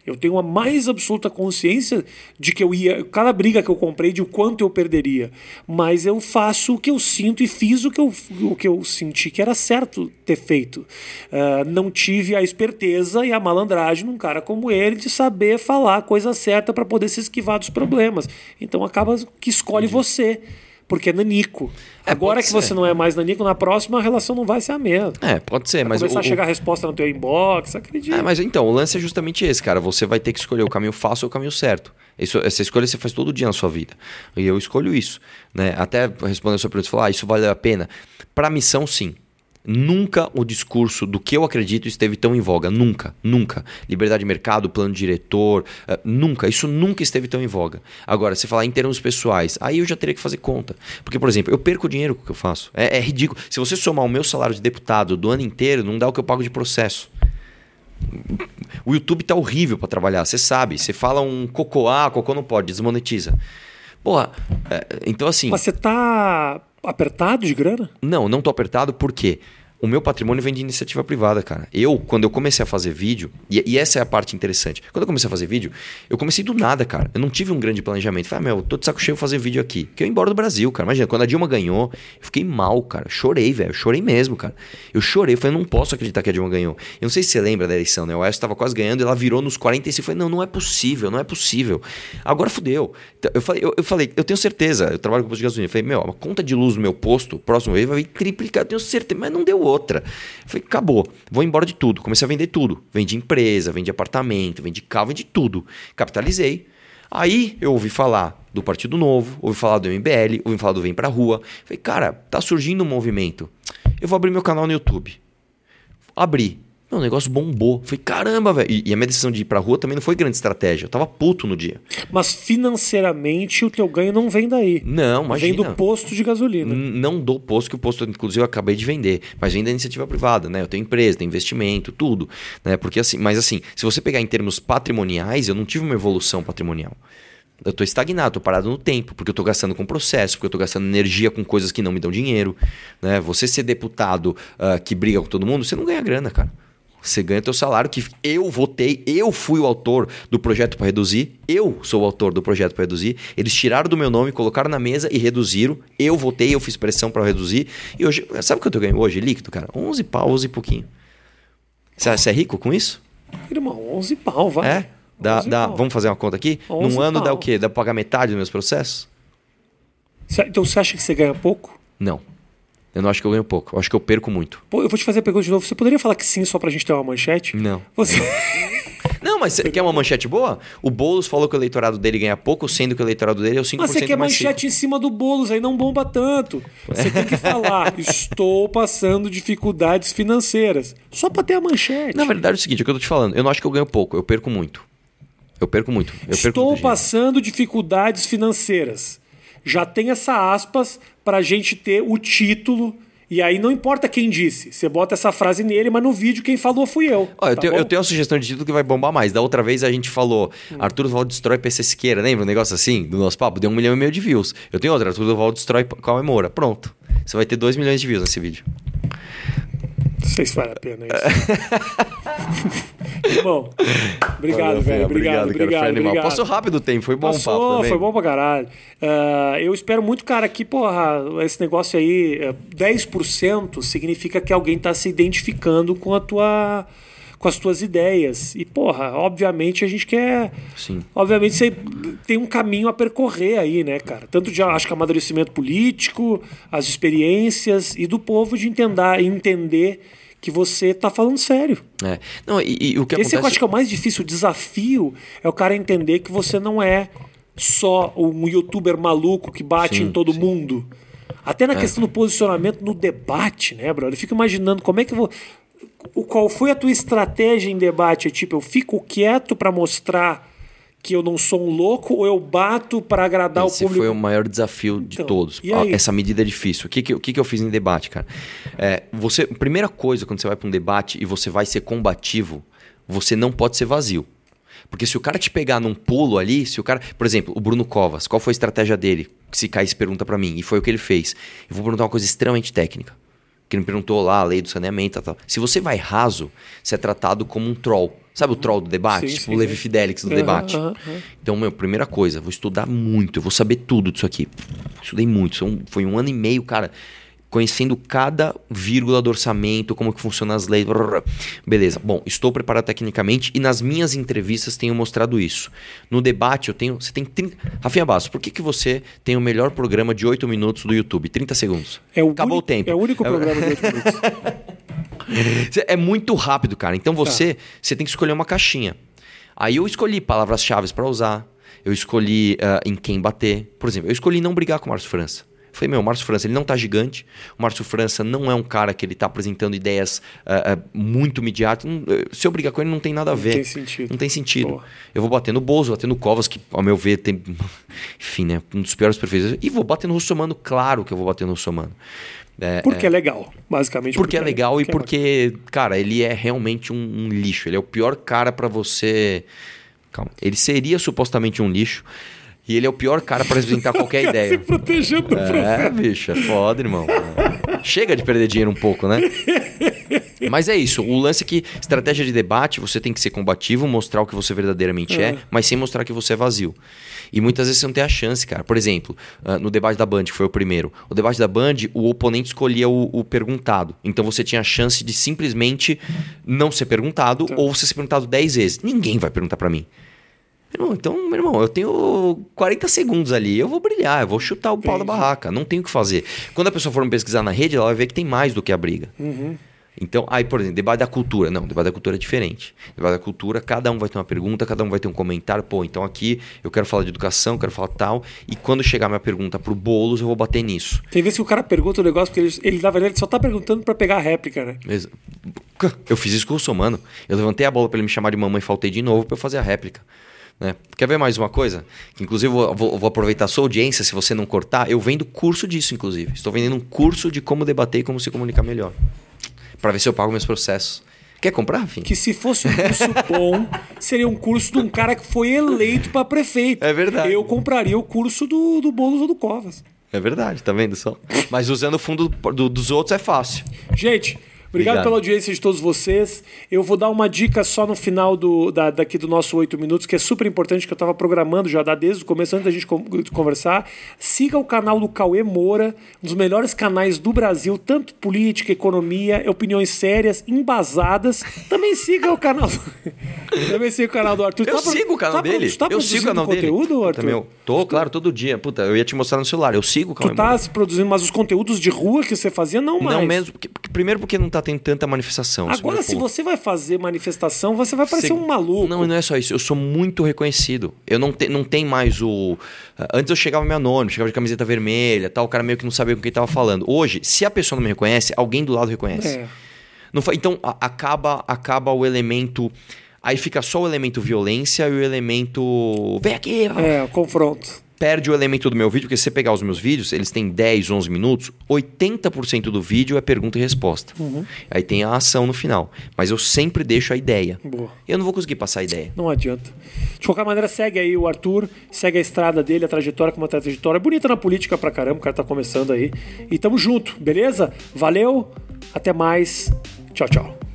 Eu tenho a mais absoluta consciência de que eu ia. Cada briga que eu comprei, de o quanto eu perderia. Mas eu faço o que eu sinto e fiz o que eu, o que eu senti que era certo ter feito. Uh, não tive a esperteza e a malandragem num cara como ele de saber falar a coisa certa para poder se esquivar dos problemas. Então acaba que escolhe você porque é nanico. É, Agora que ser. você não é mais nanico, na próxima a relação não vai ser a mesma. É, pode ser, vai mas. começar o, a chegar a resposta no teu inbox, acredito. É, mas então, o lance é justamente esse, cara. Você vai ter que escolher o caminho fácil ou o caminho certo. Isso, essa escolha você faz todo dia na sua vida. E eu escolho isso. Né? Até respondendo a sua pergunta, você falou, ah, isso vale a pena. Para missão, sim. Nunca o discurso do que eu acredito esteve tão em voga. Nunca, nunca. Liberdade de mercado, plano diretor, uh, nunca. Isso nunca esteve tão em voga. Agora, se falar em termos pessoais, aí eu já teria que fazer conta. Porque, por exemplo, eu perco o dinheiro que eu faço. É, é ridículo. Se você somar o meu salário de deputado do ano inteiro, não dá o que eu pago de processo. O YouTube tá horrível para trabalhar, você sabe. Você fala um cocô, ah, cocô não pode, desmonetiza. Porra, é, então assim. Mas você tá apertado de grana? Não, não tô apertado porque o meu patrimônio vem de iniciativa privada, cara. Eu, quando eu comecei a fazer vídeo, e, e, essa é a parte interessante. Quando eu comecei a fazer vídeo, eu comecei do nada, cara. Eu não tive um grande planejamento. Falei, ah, meu, tô de saco cheio fazer vídeo aqui. Que eu ia embora do Brasil, cara. Imagina, quando a Dilma ganhou, eu fiquei mal, cara. Chorei, velho. Chorei mesmo, cara. Eu chorei. Eu falei, não posso acreditar que a Dilma ganhou. Eu não sei se você lembra da eleição, né? O Aécio tava quase ganhando, ela virou nos 45 e falei, não, não é possível, não é possível. Agora fudeu. Então, eu falei, eu, eu, falei, eu tenho certeza, eu trabalho com posto de gasolina. Eu falei, meu, a conta de luz no meu posto, próximo mês, vai triplicar, eu tenho certeza, mas não deu outra. Falei, acabou, vou embora de tudo. Comecei a vender tudo. Vendi empresa, vendi apartamento, vendi carro, vendi tudo. Capitalizei. Aí eu ouvi falar do Partido Novo, ouvi falar do MBL, ouvi falar do Vem Pra Rua. Falei, cara, tá surgindo um movimento. Eu vou abrir meu canal no YouTube. Abri. Meu, o negócio bombou. Falei, caramba, velho. E, e, a minha decisão de ir pra rua também não foi grande estratégia. Eu tava puto no dia. Mas financeiramente o teu ganho não vem daí. Não, imagina. Vem do posto de gasolina. N não do posto, que o posto, inclusive, eu acabei de vender. Mas vem da iniciativa privada, né? Eu tenho empresa, tenho investimento, tudo. Né? Porque assim, mas assim, se você pegar em termos patrimoniais, eu não tive uma evolução patrimonial. Eu estou estagnado, estou parado no tempo, porque eu estou gastando com processo, porque eu estou gastando energia com coisas que não me dão dinheiro. Né? Você ser deputado uh, que briga com todo mundo, você não ganha grana, cara. Você ganha teu salário que eu votei, eu fui o autor do projeto para reduzir, eu sou o autor do projeto para reduzir. Eles tiraram do meu nome, colocaram na mesa e reduziram. Eu votei, eu fiz pressão para reduzir. E hoje, sabe quanto eu ganho hoje líquido, cara? 11 pau, 11 e pouquinho. Você é rico com isso? Irmão, 11 pau, vai. É? Dá, dá, pau. Vamos fazer uma conta aqui? Num ano pau. dá o quê? Dá pra pagar metade dos meus processos? Então você acha que você ganha pouco? Não. Eu não acho que eu ganho pouco. Eu acho que eu perco muito. Pô, eu vou te fazer a pergunta de novo. Você poderia falar que sim só pra gente ter uma manchete? Não. Você... Não, <laughs> mas você quer uma manchete boa? O Boulos falou que o eleitorado dele ganha pouco, sendo que o eleitorado dele é o 5% mais Mas você quer manchete em cima do Boulos, aí não bomba tanto. Você tem que falar, <laughs> estou passando dificuldades financeiras. Só pra ter a manchete. Na verdade é o seguinte, é o que eu tô te falando. Eu não acho que eu ganho pouco, eu perco muito. Eu perco muito. Eu estou perco muito passando dificuldades financeiras. Já tem essa aspas pra gente ter o título e aí não importa quem disse, você bota essa frase nele, mas no vídeo quem falou fui eu. Ó, eu, tá tenho, eu, tenho, uma sugestão de título que vai bombar mais. Da outra vez a gente falou hum. Arthur Duval destrói PC Siqueira, lembra um negócio assim do nosso papo? Deu um milhão e meio de views. Eu tenho outra, Arthur Duval destrói Cauê Moura. Pronto. Você vai ter dois milhões de views nesse vídeo. Não sei se vale a pena isso. <laughs> Bom, obrigado, velho. Obrigado, obrigado, cara, obrigado. Passou rápido o tempo, foi bom Passou, o papo também. foi bom pra caralho. Uh, eu espero muito, cara, que, porra, esse negócio aí, 10% é, significa que alguém tá se identificando com a tua com as tuas ideias. E, porra, obviamente a gente quer. Sim. Obviamente você tem um caminho a percorrer aí, né, cara? Tanto de, acho que amadurecimento político, as experiências e do povo de entender, entender que você está falando sério. É. Não, e, e o que Esse acontece... eu acho que é o mais difícil. O desafio é o cara entender que você não é só um youtuber maluco que bate sim, em todo sim. mundo. Até na é. questão do posicionamento no debate, né, brother? Eu fico imaginando como é que eu vou. Qual foi a tua estratégia em debate? É tipo, eu fico quieto para mostrar que eu não sou um louco ou eu bato para agradar Esse o público? Esse foi o maior desafio de então, todos. Essa medida é difícil. O que, que, o que, que eu fiz em debate, cara? É, você, primeira coisa, quando você vai para um debate e você vai ser combativo, você não pode ser vazio. Porque se o cara te pegar num pulo ali, se o cara. Por exemplo, o Bruno Covas, qual foi a estratégia dele? Se Caís pergunta para mim, e foi o que ele fez. Eu vou perguntar uma coisa extremamente técnica. Que me perguntou lá a lei do saneamento. Tal. Se você vai raso, você é tratado como um troll. Sabe o troll do debate? Sim, tipo sim, o Levi Fidelix do uhum, debate. Uhum. Então, meu, primeira coisa, vou estudar muito, eu vou saber tudo disso aqui. Estudei muito, foi um ano e meio, cara conhecendo cada vírgula do orçamento, como que funciona as leis. Beleza. Bom, estou preparado tecnicamente e nas minhas entrevistas tenho mostrado isso. No debate eu tenho, você tem 30, Rafinha Bastos, por que, que você tem o melhor programa de 8 minutos do YouTube? 30 segundos. É o Acabou o tempo. É o único programa de 8 minutos. <laughs> é muito rápido, cara. Então você, tá. você tem que escolher uma caixinha. Aí eu escolhi palavras-chave para usar. Eu escolhi uh, em quem bater. Por exemplo, eu escolhi não brigar com o Márcio França. Falei, meu, o Márcio França, ele não tá gigante. O Márcio França não é um cara que ele tá apresentando ideias uh, uh, muito midiáticas. Se eu brigar com ele, não tem nada a ver. Não tem sentido. Não tem sentido. Eu vou bater no Bozo, bater no Covas, que, ao meu ver, tem. <laughs> Enfim, né? Um dos piores perfeitos. E vou bater no Russomano, claro que eu vou bater no Russomano. É, porque é, é, legal, basicamente. Porque, porque é legal porque e porque, é cara, ele é realmente um, um, lixo. Ele é o pior cara para você. Calma. Ele seria supostamente um lixo. E ele é o pior cara para apresentar <laughs> qualquer ideia. Se protegendo do É, bicho, é foda, irmão. Chega de perder dinheiro um pouco, né? <laughs> Mas é isso. O lance é que, estratégia de debate, você tem que ser combativo, mostrar o que você verdadeiramente é, é mas sem mostrar que você é vazio. E muitas vezes você não tem a chance, cara. Por exemplo, uh, no debate da Band, que foi o primeiro. O debate da Band, o oponente escolhia o, o perguntado. Então você tinha a chance de simplesmente não ser perguntado então. ou você ser perguntado 10 vezes. Ninguém vai perguntar para mim. Irmão, então, meu irmão, eu tenho 40 segundos ali, eu vou brilhar, eu vou chutar o pau da barraca, não tenho o que fazer. Quando a pessoa for me pesquisar na rede, ela vai ver que tem mais do que a briga. Uhum. Então, aí, por exemplo, debate da cultura. Não, debate da cultura é diferente. Debate da cultura, cada um vai ter uma pergunta, cada um vai ter um comentário. Pô, então aqui eu quero falar de educação, quero falar tal. E quando chegar minha pergunta pro Boulos, eu vou bater nisso. Tem vezes que o cara pergunta um negócio, porque ele, ele na verdade, só tá perguntando para pegar a réplica, né? Eu fiz isso com o Somano. Eu levantei a bola para ele me chamar de mamãe e faltei de novo para eu fazer a réplica. Né? Quer ver mais uma coisa? Que, inclusive, vou, vou, aproveitar a sua audiência, se você não cortar. Eu vendo curso disso, inclusive. Estou vendendo um curso de como debater e como se comunicar melhor. Para ver se eu pago meus processos. Quer comprar, Fim? Que se fosse um curso bom, seria um curso de um cara que foi eleito para prefeito. É verdade. Eu compraria o curso do, do Boulos ou do Covas. É verdade, tá vendo só? Mas usando o fundo do, dos outros é fácil. Gente, Obrigado, Obrigado, pela audiência de todos vocês. Eu vou dar uma dica só no final do, da, daqui do nosso oito minutos, que é super importante, que eu estava programando já desde o começo, antes da gente conversar. Siga o canal do Cauê Moura, um dos melhores canais do Brasil, tanto política, economia, opiniões sérias, embasadas. Também siga o canal. <laughs> Também siga o canal do Arthur. Eu tá sigo o canal tá dele. Tá eu sigo o canal conteúdo, dele. Arthur? Também eu tô, claro, todo dia. Puta, eu ia te mostrar no celular. Eu sigo o Cauê Tu tá Moura. produzindo, mas os conteúdos de rua que você fazia, não mais. Não mesmo. Porque, primeiro porque não tá tendo tanta manifestação. Agora, se você vai fazer manifestação, você vai parecer um maluco. Não, não é só isso. Eu sou muito reconhecido. Eu não, te, não tem mais o. Antes eu chegava meio anônimo, chegava de camiseta vermelha, tal, o cara meio que não sabia com quem tava falando. Hoje, se a pessoa não me reconhece, alguém do lado reconhece. É. Não, então acaba, acaba o elemento. Aí fica só o elemento violência e o elemento. Vem aqui! É, confronto perde o elemento do meu vídeo, porque se você pegar os meus vídeos, eles têm 10, 11 minutos, 80% do vídeo é pergunta e resposta. Uhum. Aí tem a ação no final. Mas eu sempre deixo a ideia. Boa. Eu não vou conseguir passar a ideia. Não adianta. De qualquer maneira, segue aí o Arthur, segue a estrada dele, a trajetória com uma trajetória bonita na política pra caramba, o cara tá começando aí. E tamo junto, beleza? Valeu, até mais. Tchau, tchau.